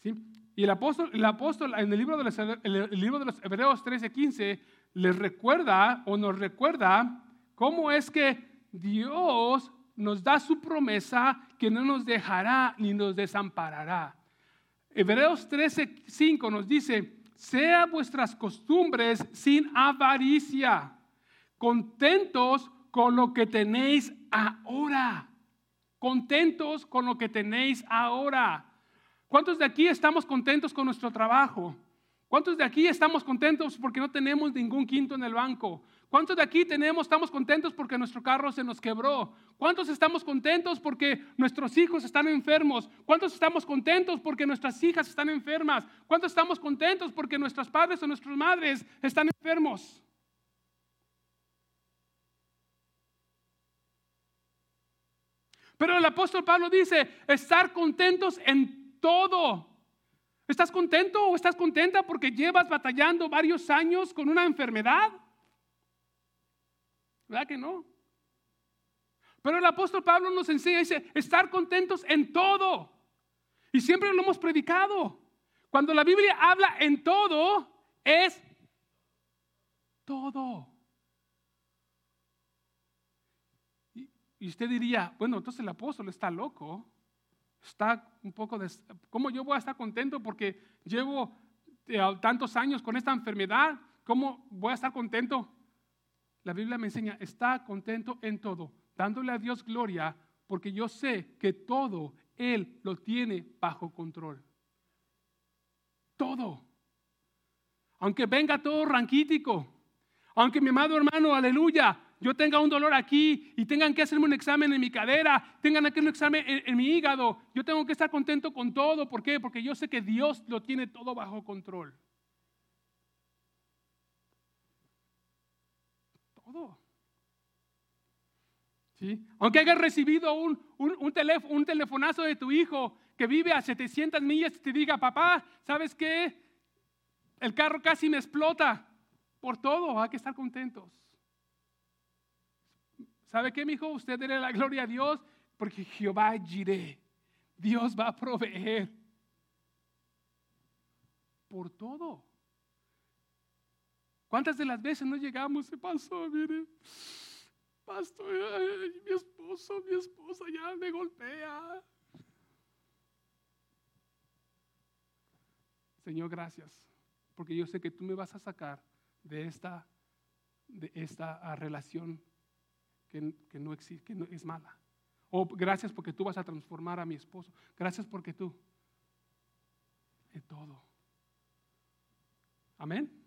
¿Sí? Y el apóstol, el apóstol en el libro de los, libro de Hebreos 13, 15 les recuerda o nos recuerda cómo es que Dios nos da su promesa que no nos dejará ni nos desamparará. Hebreos 13, 5 nos dice, sea vuestras costumbres sin avaricia, contentos con lo que tenéis ahora, contentos con lo que tenéis ahora. ¿Cuántos de aquí estamos contentos con nuestro trabajo? ¿Cuántos de aquí estamos contentos porque no tenemos ningún quinto en el banco? ¿Cuántos de aquí tenemos, estamos contentos porque nuestro carro se nos quebró? ¿Cuántos estamos contentos porque nuestros hijos están enfermos? ¿Cuántos estamos contentos porque nuestras hijas están enfermas? ¿Cuántos estamos contentos porque nuestros padres o nuestras madres están enfermos? Pero el apóstol Pablo dice, estar contentos en todo. ¿Estás contento o estás contenta porque llevas batallando varios años con una enfermedad? ¿Verdad que no? Pero el apóstol Pablo nos enseña, dice, estar contentos en todo. Y siempre lo hemos predicado. Cuando la Biblia habla en todo, es todo. Y, usted diría, bueno, entonces el apóstol está loco. Está un poco de... ¿Cómo yo voy a estar contento porque llevo eh, tantos años con esta enfermedad? ¿Cómo voy a estar contento? La Biblia me enseña, está contento en todo, dándole a Dios gloria, porque yo sé que todo Él lo tiene bajo control. Todo. Aunque venga todo ranquítico, aunque mi amado hermano, aleluya, yo tenga un dolor aquí y tengan que hacerme un examen en mi cadera, tengan que un examen en, en mi hígado, yo tengo que estar contento con todo. ¿Por qué? Porque yo sé que Dios lo tiene todo bajo control. ¿Sí? Aunque hayas recibido un, un, un, un telefonazo de tu hijo que vive a 700 millas y te diga, papá, ¿sabes qué? El carro casi me explota. Por todo, hay que estar contentos. ¿Sabe qué, mi hijo? Usted dele la gloria a Dios porque Jehová giré. Dios va a proveer. Por todo. ¿Cuántas de las veces no llegamos? Se pasó, mire. Pastor, mi esposo, mi esposa ya me golpea. Señor, gracias, porque yo sé que tú me vas a sacar de esta, de esta ah, relación que, que no existe, que no es mala. O gracias porque tú vas a transformar a mi esposo. Gracias porque tú. En todo. Amén.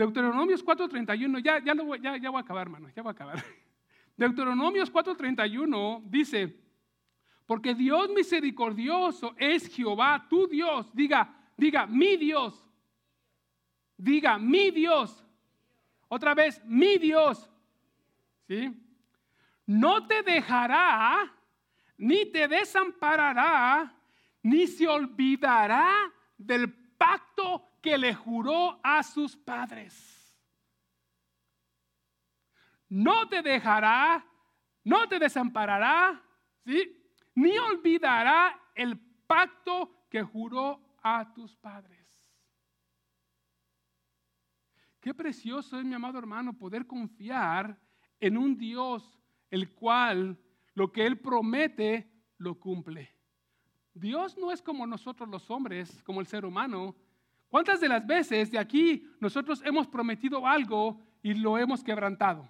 Deuteronomios 4:31, ya, lo voy, ya, ya voy a acabar, hermano, ya voy a acabar. [LAUGHS] Deuteronomios 4:31 dice, porque Dios misericordioso es Jehová, tu Dios. Diga, diga, mi Dios. Diga, mi Dios. Otra vez, mi Dios. ¿Sí? No te dejará ni te desamparará, ni se olvidará del pacto que le juró a sus padres. No te dejará, no te desamparará, ¿sí? ni olvidará el pacto que juró a tus padres. Qué precioso es, mi amado hermano, poder confiar en un Dios el cual lo que Él promete lo cumple. Dios no es como nosotros los hombres, como el ser humano. ¿Cuántas de las veces de aquí nosotros hemos prometido algo y lo hemos quebrantado?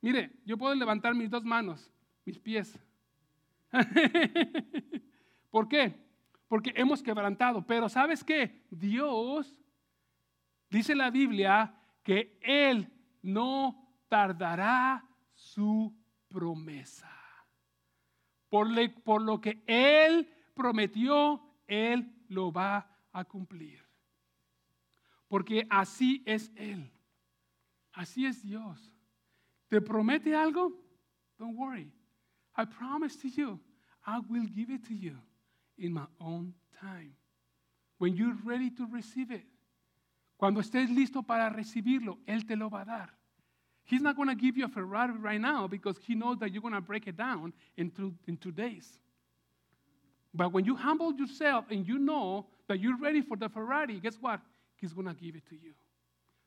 Mire, yo puedo levantar mis dos manos, mis pies. [LAUGHS] ¿Por qué? Porque hemos quebrantado. Pero ¿sabes qué? Dios, dice la Biblia, que Él no tardará su promesa. Por, por lo que Él prometió, Él lo va a cumplir. Porque así es Él. Así es Dios. ¿Te promete algo? Don't worry. I promise to you, I will give it to you in my own time. When you're ready to receive it. Cuando estés listo para recibirlo, Él te lo va a dar. He's not going to give you a Ferrari right now because He knows that you're going to break it down in two, in two days. But when you humble yourself and you know that you're ready for the Ferrari, guess what? He's going to give it to you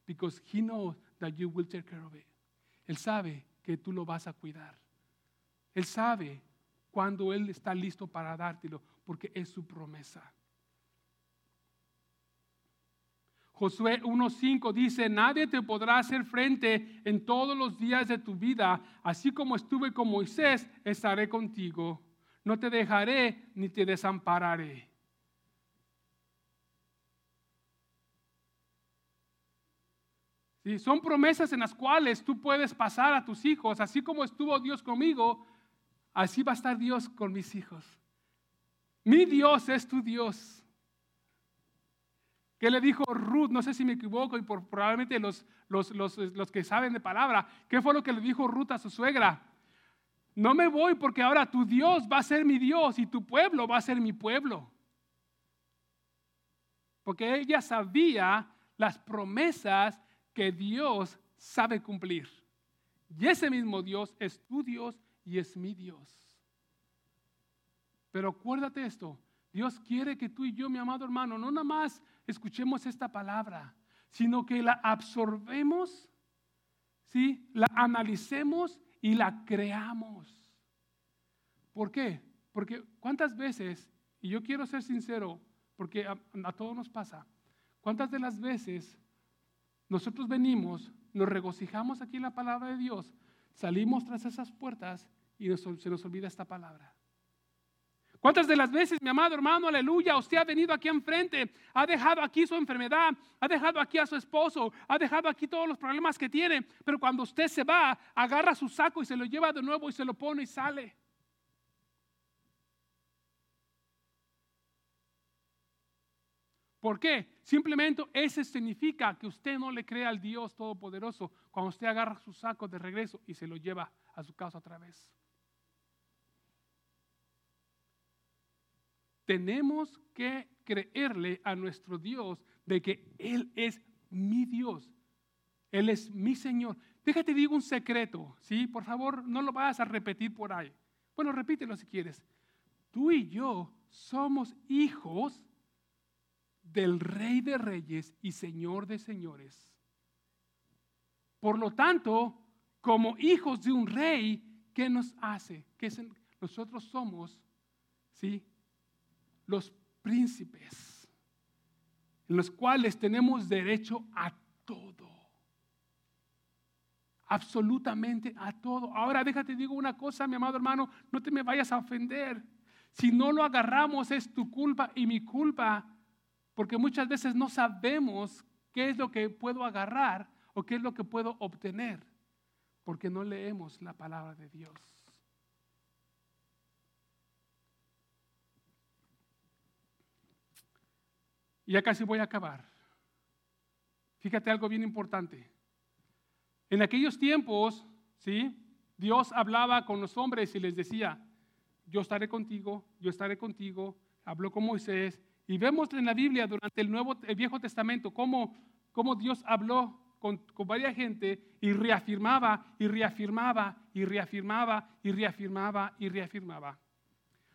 because He knows that you will take care of it. Él sabe que tú lo vas a cuidar. Él sabe cuando Él está listo para dártelo porque es su promesa. Josué 1.5 dice, nadie te podrá hacer frente en todos los días de tu vida, así como estuve con Moisés, estaré contigo. No te dejaré ni te desampararé. Son promesas en las cuales tú puedes pasar a tus hijos, así como estuvo Dios conmigo, así va a estar Dios con mis hijos. Mi Dios es tu Dios. ¿Qué le dijo Ruth? No sé si me equivoco y probablemente los, los, los, los que saben de palabra. ¿Qué fue lo que le dijo Ruth a su suegra? No me voy porque ahora tu Dios va a ser mi Dios y tu pueblo va a ser mi pueblo. Porque ella sabía las promesas que Dios sabe cumplir. Y ese mismo Dios es tu Dios y es mi Dios. Pero acuérdate esto, Dios quiere que tú y yo, mi amado hermano, no nada más escuchemos esta palabra, sino que la absorbemos, ¿sí? la analicemos y la creamos. ¿Por qué? Porque cuántas veces, y yo quiero ser sincero, porque a, a todos nos pasa, cuántas de las veces nosotros venimos, nos regocijamos aquí en la palabra de Dios, salimos tras esas puertas y nos- se nos olvida esta palabra. ¿Cuántas de las veces, mi amado hermano, aleluya, usted ha venido aquí enfrente, ha dejado aquí su enfermedad, ha dejado aquí a su esposo, ha dejado aquí todos los problemas que tiene, pero cuando usted se va, agarra su saco y se lo lleva de nuevo y se lo pone y sale? ¿Por qué? Simplemente ese significa que usted no le cree al Dios Todopoderoso cuando usted agarra su saco de regreso y se lo lleva a su casa otra vez. Tenemos que creerle a nuestro Dios de que Él es mi Dios. Él es mi Señor. Déjate digo un secreto, ¿sí? Por favor, no lo vayas a repetir por ahí. Bueno, repítelo si quieres. Tú y yo somos hijos del Rey de Reyes y Señor de Señores. Por lo tanto, como hijos de un rey, ¿qué nos hace? Que nosotros somos, ¿sí? Los príncipes, en los cuales tenemos derecho a todo. Absolutamente a todo. Ahora déjate digo una cosa, mi amado hermano, no te me vayas a ofender. Si no lo agarramos es tu culpa y mi culpa porque muchas veces no sabemos qué es lo que puedo agarrar o qué es lo que puedo obtener, porque no leemos la palabra de Dios. Y ya casi voy a acabar. Fíjate algo bien importante. En aquellos tiempos, ¿sí? Dios hablaba con los hombres y les decía, yo estaré contigo, yo estaré contigo, habló con Moisés. Y vemos en la Biblia durante el, Nuevo, el Viejo Testamento cómo, cómo Dios habló con, con varias gente y reafirmaba y reafirmaba y reafirmaba y reafirmaba y reafirmaba.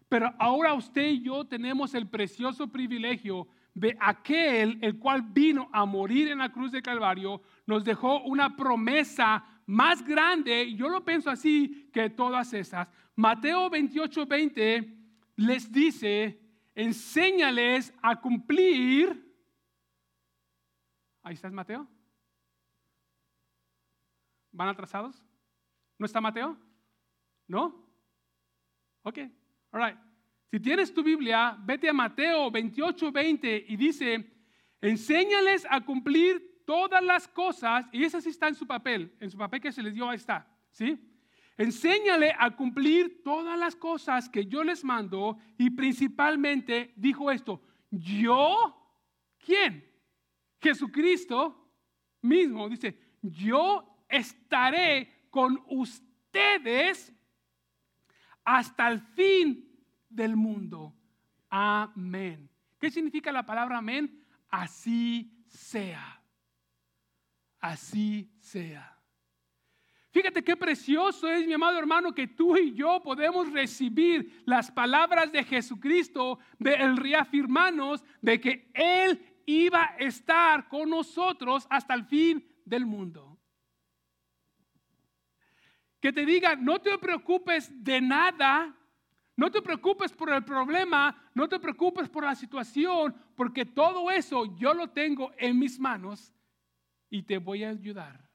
Pero ahora usted y yo tenemos el precioso privilegio de aquel el cual vino a morir en la cruz de Calvario, nos dejó una promesa más grande, yo lo pienso así, que todas esas. Mateo 28, 20 les dice, enséñales a cumplir. Ahí está Mateo. ¿Van atrasados? ¿No está Mateo? ¿No? Ok, all right. Si tienes tu Biblia, vete a Mateo 28, 20 y dice, enséñales a cumplir todas las cosas, y esa sí está en su papel, en su papel que se les dio, ahí está, ¿sí? Enséñale a cumplir todas las cosas que yo les mando y principalmente dijo esto, yo, ¿quién? Jesucristo mismo dice, yo estaré con ustedes hasta el fin del mundo. Amén. ¿Qué significa la palabra amén? Así sea. Así sea. Fíjate qué precioso es, mi amado hermano, que tú y yo podemos recibir las palabras de Jesucristo, de el reafirmarnos de que Él iba a estar con nosotros hasta el fin del mundo. Que te diga, no te preocupes de nada, no te preocupes por el problema, no te preocupes por la situación, porque todo eso yo lo tengo en mis manos y te voy a ayudar.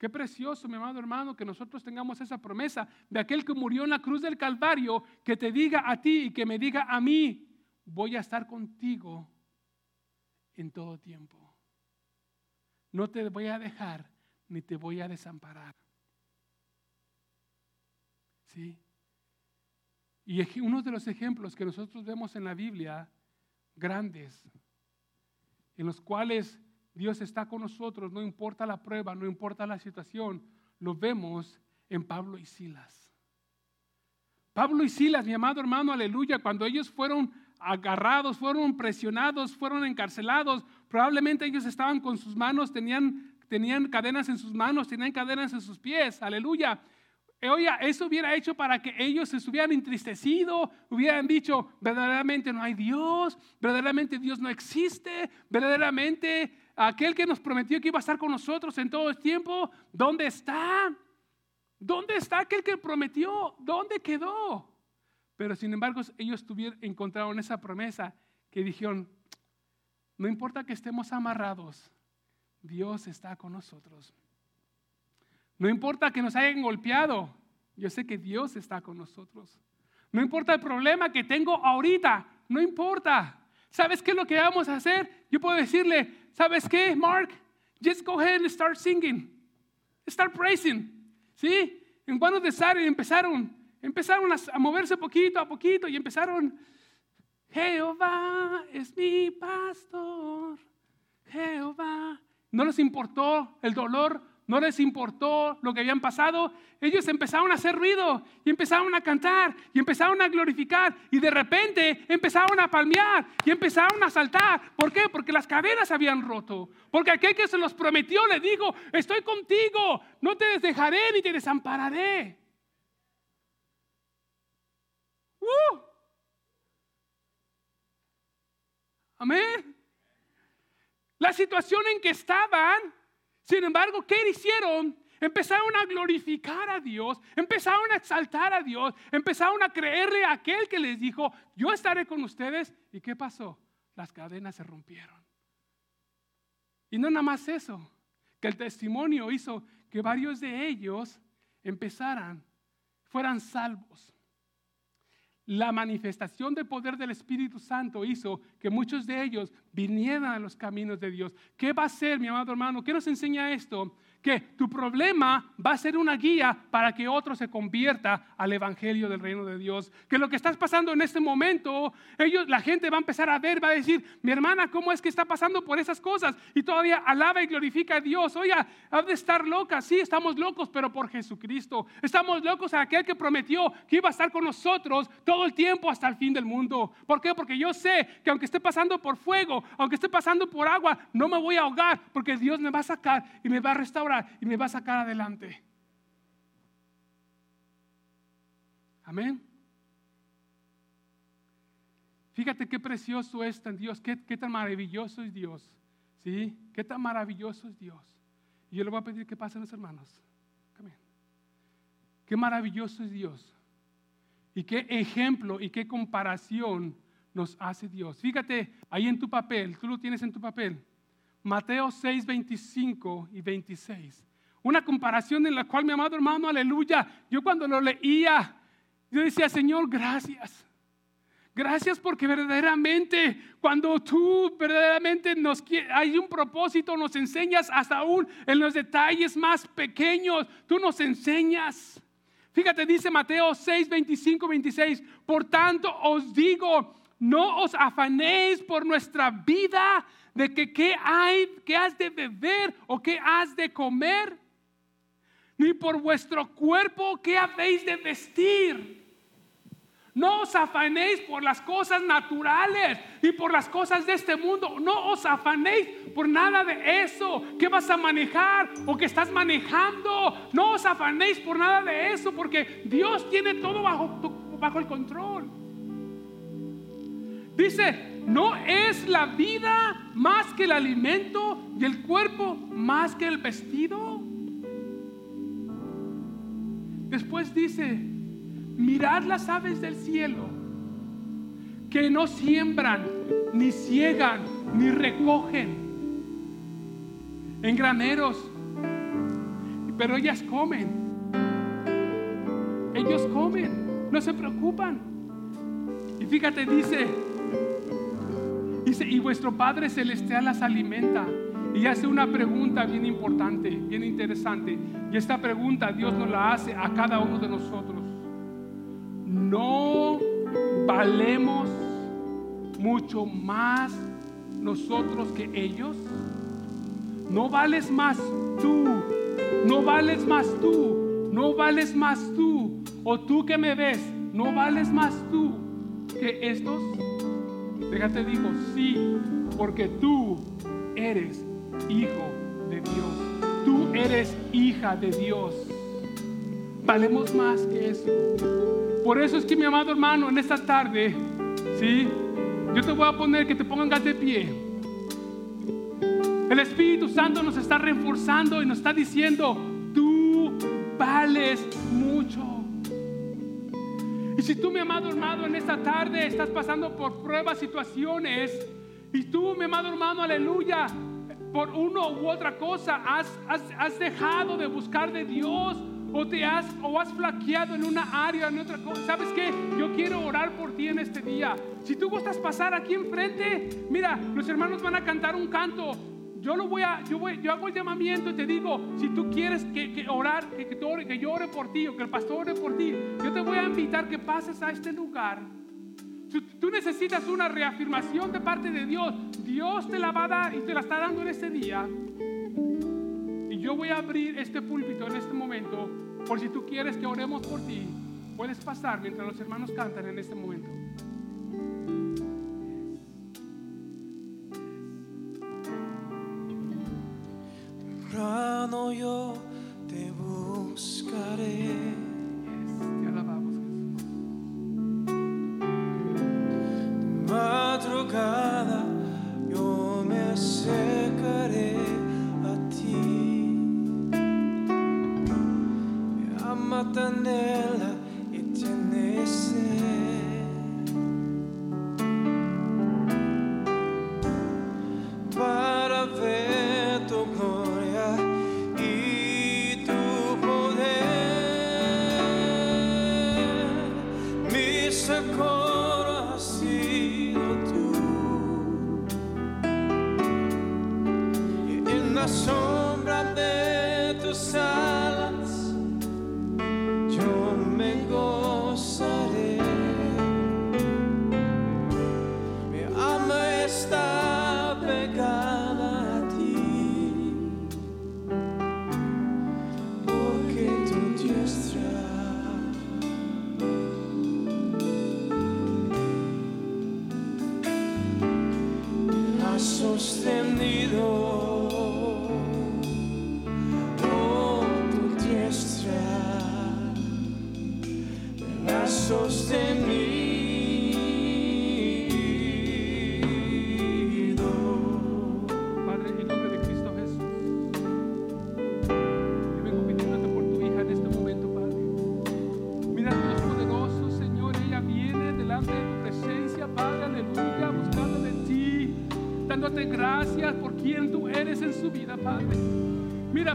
Qué precioso, mi amado hermano, que nosotros tengamos esa promesa de aquel que murió en la cruz del Calvario, que te diga a ti y que me diga a mí, voy a estar contigo en todo tiempo. No te voy a dejar ni te voy a desamparar. ¿Sí? Y uno de los ejemplos que nosotros vemos en la Biblia, grandes, en los cuales Dios está con nosotros, no importa la prueba, no importa la situación, lo vemos en Pablo y Silas. Pablo y Silas, mi amado hermano, aleluya, cuando ellos fueron agarrados, fueron presionados, fueron encarcelados, probablemente ellos estaban con sus manos, tenían, tenían cadenas en sus manos, tenían cadenas en sus pies, aleluya. Eh, oye, eso hubiera hecho para que ellos se hubieran entristecido, hubieran dicho, verdaderamente no hay Dios, verdaderamente Dios no existe, verdaderamente aquel que nos prometió que iba a estar con nosotros en todo el tiempo, ¿dónde está? ¿Dónde está aquel que prometió? ¿Dónde quedó? Pero sin embargo, ellos tuvieron, encontraron esa promesa que dijeron, no importa que estemos amarrados, Dios está con nosotros. No importa que nos hayan golpeado, yo sé que Dios está con nosotros. No importa el problema que tengo ahorita, no importa. ¿Sabes qué es lo que vamos a hacer? Yo puedo decirle, ¿sabes qué, Mark? Just go ahead and start singing. Start praising. ¿Sí? En Buenos de empezaron, empezaron a moverse poquito a poquito y empezaron, Jehová es mi pastor. Jehová. No les importó el dolor, no les importó lo que habían pasado, ellos empezaron a hacer ruido y empezaron a cantar y empezaron a glorificar y de repente empezaron a palmear y empezaron a saltar. ¿Por qué? Porque las cadenas habían roto. Porque aquel que se los prometió le dijo, estoy contigo, no te dejaré ni te desampararé. ¡Uh! Amén. La situación en que estaban sin embargo, ¿qué hicieron? Empezaron a glorificar a Dios, empezaron a exaltar a Dios, empezaron a creerle a aquel que les dijo, yo estaré con ustedes. ¿Y qué pasó? Las cadenas se rompieron. Y no nada más eso, que el testimonio hizo que varios de ellos empezaran, fueran salvos la manifestación del poder del Espíritu Santo hizo que muchos de ellos vinieran a los caminos de Dios. ¿Qué va a ser, mi amado hermano? ¿Qué nos enseña esto? Que tu problema va a ser una guía para que otro se convierta al evangelio del reino de Dios. Que lo que estás pasando en este momento, ellos, la gente va a empezar a ver, va a decir, mi hermana, ¿cómo es que está pasando por esas cosas? Y todavía alaba y glorifica a Dios. Oiga, ha de estar loca. Sí, estamos locos, pero por Jesucristo. Estamos locos a aquel que prometió que iba a estar con nosotros todo el tiempo hasta el fin del mundo. ¿Por qué? Porque yo sé que aunque esté pasando por fuego, aunque esté pasando por agua, no me voy a ahogar, porque Dios me va a sacar y me va a restaurar y me va a sacar adelante. Amén. Fíjate qué precioso es tan Dios, qué, tan maravilloso es Dios. ¿Sí? Qué tan maravilloso es Dios. Y yo le voy a pedir que pasen los hermanos. Qué maravilloso es Dios. Y qué ejemplo y qué comparación nos hace Dios. Fíjate ahí en tu papel, tú lo tienes en tu papel. Mateo 6, 25 y 26. Una comparación en la cual, mi amado hermano, aleluya, yo cuando lo leía, yo decía, Señor, gracias. Gracias porque verdaderamente cuando tú verdaderamente nos hay un propósito, nos enseñas hasta aún en los detalles más pequeños, tú nos enseñas. Fíjate, dice Mateo 6, 25, 26, por tanto os digo, no os afanéis por nuestra vida de que qué hay, qué has de beber o qué has de comer, ni por vuestro cuerpo qué habéis de vestir. No os afanéis por las cosas naturales y por las cosas de este mundo. No os afanéis por nada de eso. ¿Qué vas a manejar o que estás manejando? No os afanéis por nada de eso porque Dios tiene todo bajo, bajo el control. Dice, no es la vida más que el alimento y el cuerpo más que el vestido. Después dice, mirad las aves del cielo, que no siembran, ni ciegan, ni recogen en graneros, pero ellas comen. Ellos comen, no se preocupan. Y fíjate, dice, Dice, y vuestro Padre Celestial las alimenta. Y hace una pregunta bien importante, bien interesante. Y esta pregunta Dios nos la hace a cada uno de nosotros. ¿No valemos mucho más nosotros que ellos? ¿No vales más tú? ¿No vales más tú? ¿No vales más tú? ¿O tú que me ves? ¿No vales más tú que estos? Déjate digo, sí, porque tú eres hijo de Dios. Tú eres hija de Dios. Valemos más que eso. Por eso es que mi amado hermano, en esta tarde, ¿sí? Yo te voy a poner que te pongas de pie. El Espíritu Santo nos está reforzando y nos está diciendo, tú vales si tú, mi amado hermano, en esta tarde estás pasando por pruebas, situaciones, y tú, mi amado hermano, aleluya, por uno u otra cosa, has, has, dejado de buscar de Dios o te has o has flaqueado en una área, en otra cosa. ¿Sabes qué? Yo quiero orar por ti en este día. Si tú gustas pasar aquí enfrente, mira, los hermanos van a cantar un canto yo lo voy a, yo voy, yo hago el llamamiento y te digo, si tú quieres que, orar, que, que, que yo ore por ti o que el pastor ore por ti, yo te voy a invitar que pases a este lugar. Si tú necesitas una reafirmación de parte de Dios, Dios te la va a dar y te la está dando en este día. Y yo voy a abrir este púlpito en este momento, por si tú quieres que oremos por ti, puedes pasar mientras los hermanos cantan en este momento. Yo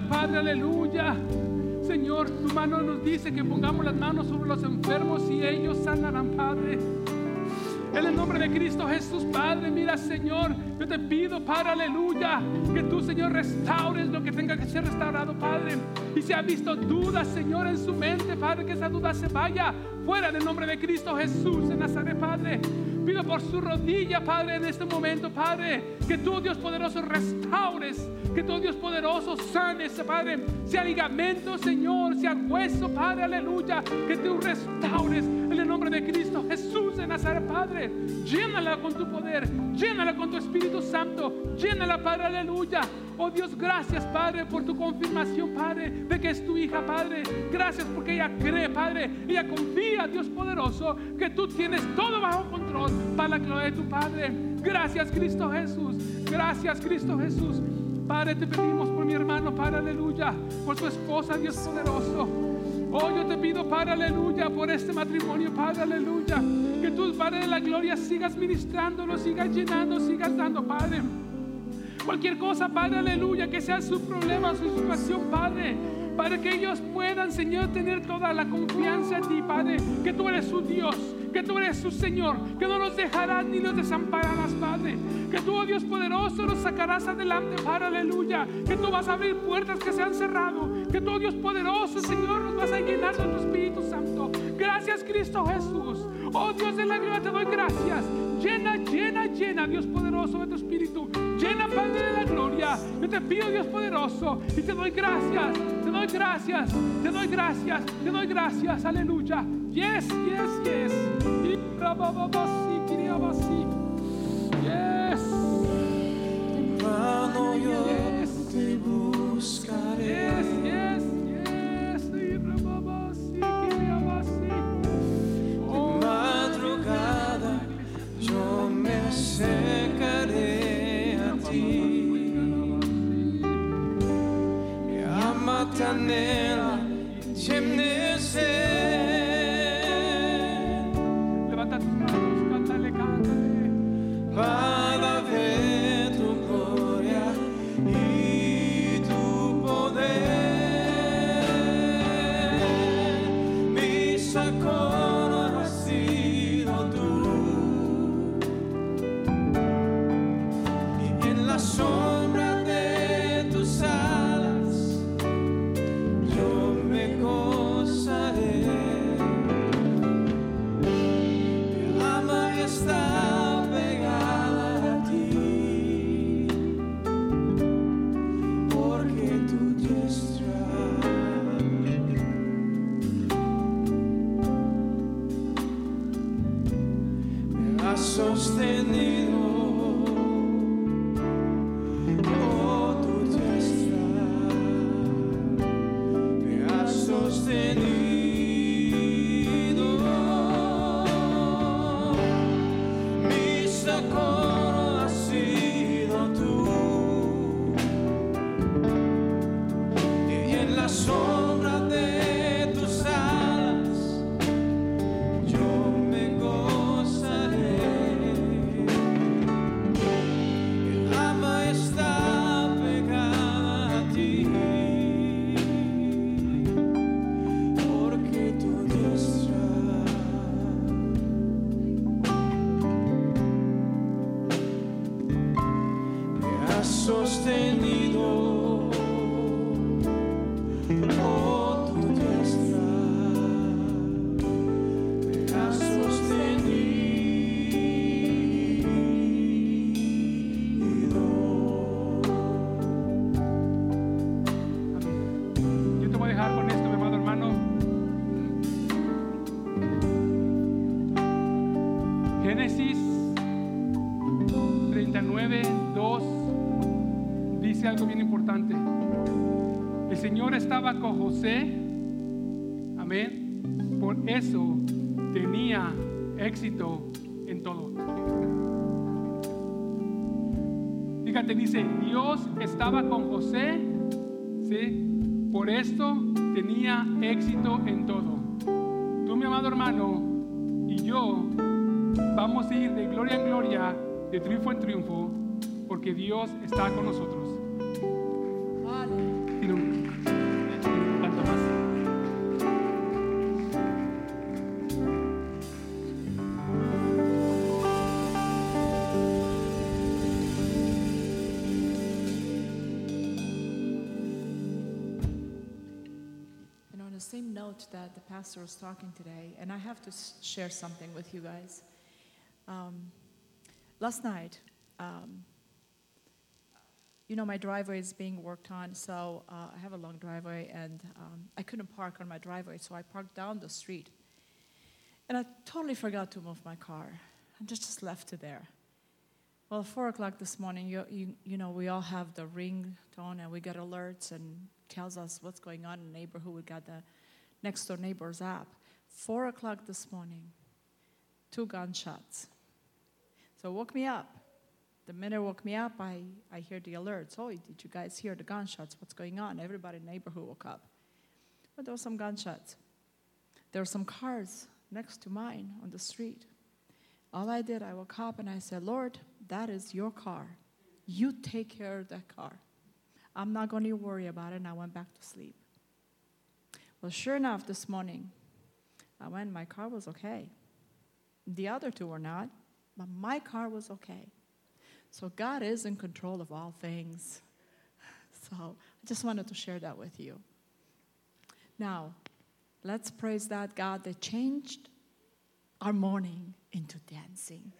Padre, aleluya. Señor, tu mano nos dice que pongamos las manos sobre los enfermos y ellos sanarán, Padre. En el nombre de Cristo Jesús, Padre, mira, Señor, yo te pido, Padre, aleluya, que tú, Señor, restaures lo que tenga que ser restaurado, Padre. Y si ha visto dudas, Señor, en su mente, Padre, que esa duda se vaya fuera del nombre de Cristo Jesús en Nazaret, Padre. Pido por su rodilla, Padre, en este momento, Padre, que tú, Dios poderoso, restaures, que tú, Dios poderoso, sanes, Padre, sea ligamento, Señor, sea hueso, Padre, aleluya, que tú restaures en el nombre de Cristo Jesús de Nazaret, Padre. Llénala con tu poder, llénala con tu Espíritu Santo, llénala, Padre, aleluya. Oh Dios, gracias, Padre, por tu confirmación, Padre, de que es tu hija, Padre. Gracias porque ella cree, Padre. Ella confía, Dios poderoso, que tú tienes todo bajo control para la gloria de tu Padre. Gracias, Cristo Jesús. Gracias, Cristo Jesús. Padre, te pedimos por mi hermano, Padre, aleluya. Por tu esposa, Dios poderoso. Oh, yo te pido, Padre, aleluya, por este matrimonio, Padre, aleluya. Que tú, Padre de la gloria, sigas ministrándolo, sigas llenando, sigas dando, Padre. Cualquier cosa, Padre, aleluya, que sea su problema, su situación, Padre. Para que ellos puedan, Señor, tener toda la confianza en ti, Padre. Que tú eres su Dios, que tú eres su Señor, que no los dejarás ni los desampararás, Padre. Que tú, oh Dios poderoso, los sacarás adelante, Padre, aleluya. Que tú vas a abrir puertas que se han cerrado. Que tú, oh Dios poderoso, Señor, nos vas a llenar de tu Espíritu Santo. Gracias, Cristo Jesús. Oh Dios de la gloria, te doy gracias. Llena, llena, llena, Dios poderoso de tu Espíritu. Llena, Padre de la gloria. Yo te pido, Dios poderoso, y te doy gracias. Te doy gracias, te doy gracias, te doy gracias. Aleluya. Yes, yes, yes. Yes. Temprano yo Yes. te buscaré. Yes, yes, yes. Oh, Madrugada yo me acercaré a ti. Mi alma te anhela, tiene Amén. Por eso tenía éxito en todo. Fíjate, dice, Dios estaba con José, ¿sí? Por esto tenía éxito en todo. Tú, mi amado hermano, y yo vamos a ir de gloria en gloria, de triunfo en triunfo, porque Dios está con nosotros. That the pastor was talking today, and I have to share something with you guys. Um, last night, um, you know, my driveway is being worked on, so uh, I have a long driveway, and um, I couldn't park on my driveway, so I parked down the street. And I totally forgot to move my car. I just, just left it there. Well, four o'clock this morning, you, you, you know, we all have the ringtone and we get alerts and tells us what's going on in the neighborhood. We got the next door neighbors app. Four o'clock this morning, two gunshots. So woke me up. The minute woke me up, I, I hear the alerts. Oh, did you guys hear the gunshots? What's going on? Everybody in the neighborhood woke up. But there were some gunshots. There were some cars next to mine on the street. All I did, I woke up and I said, Lord, that is your car. You take care of that car. I'm not going to worry about it. And I went back to sleep. Well, sure enough, this morning, I went, my car was okay. The other two were not, but my car was okay. So God is in control of all things. [LAUGHS] So I just wanted to share that with you. Now, let's praise that God that changed our morning into dancing.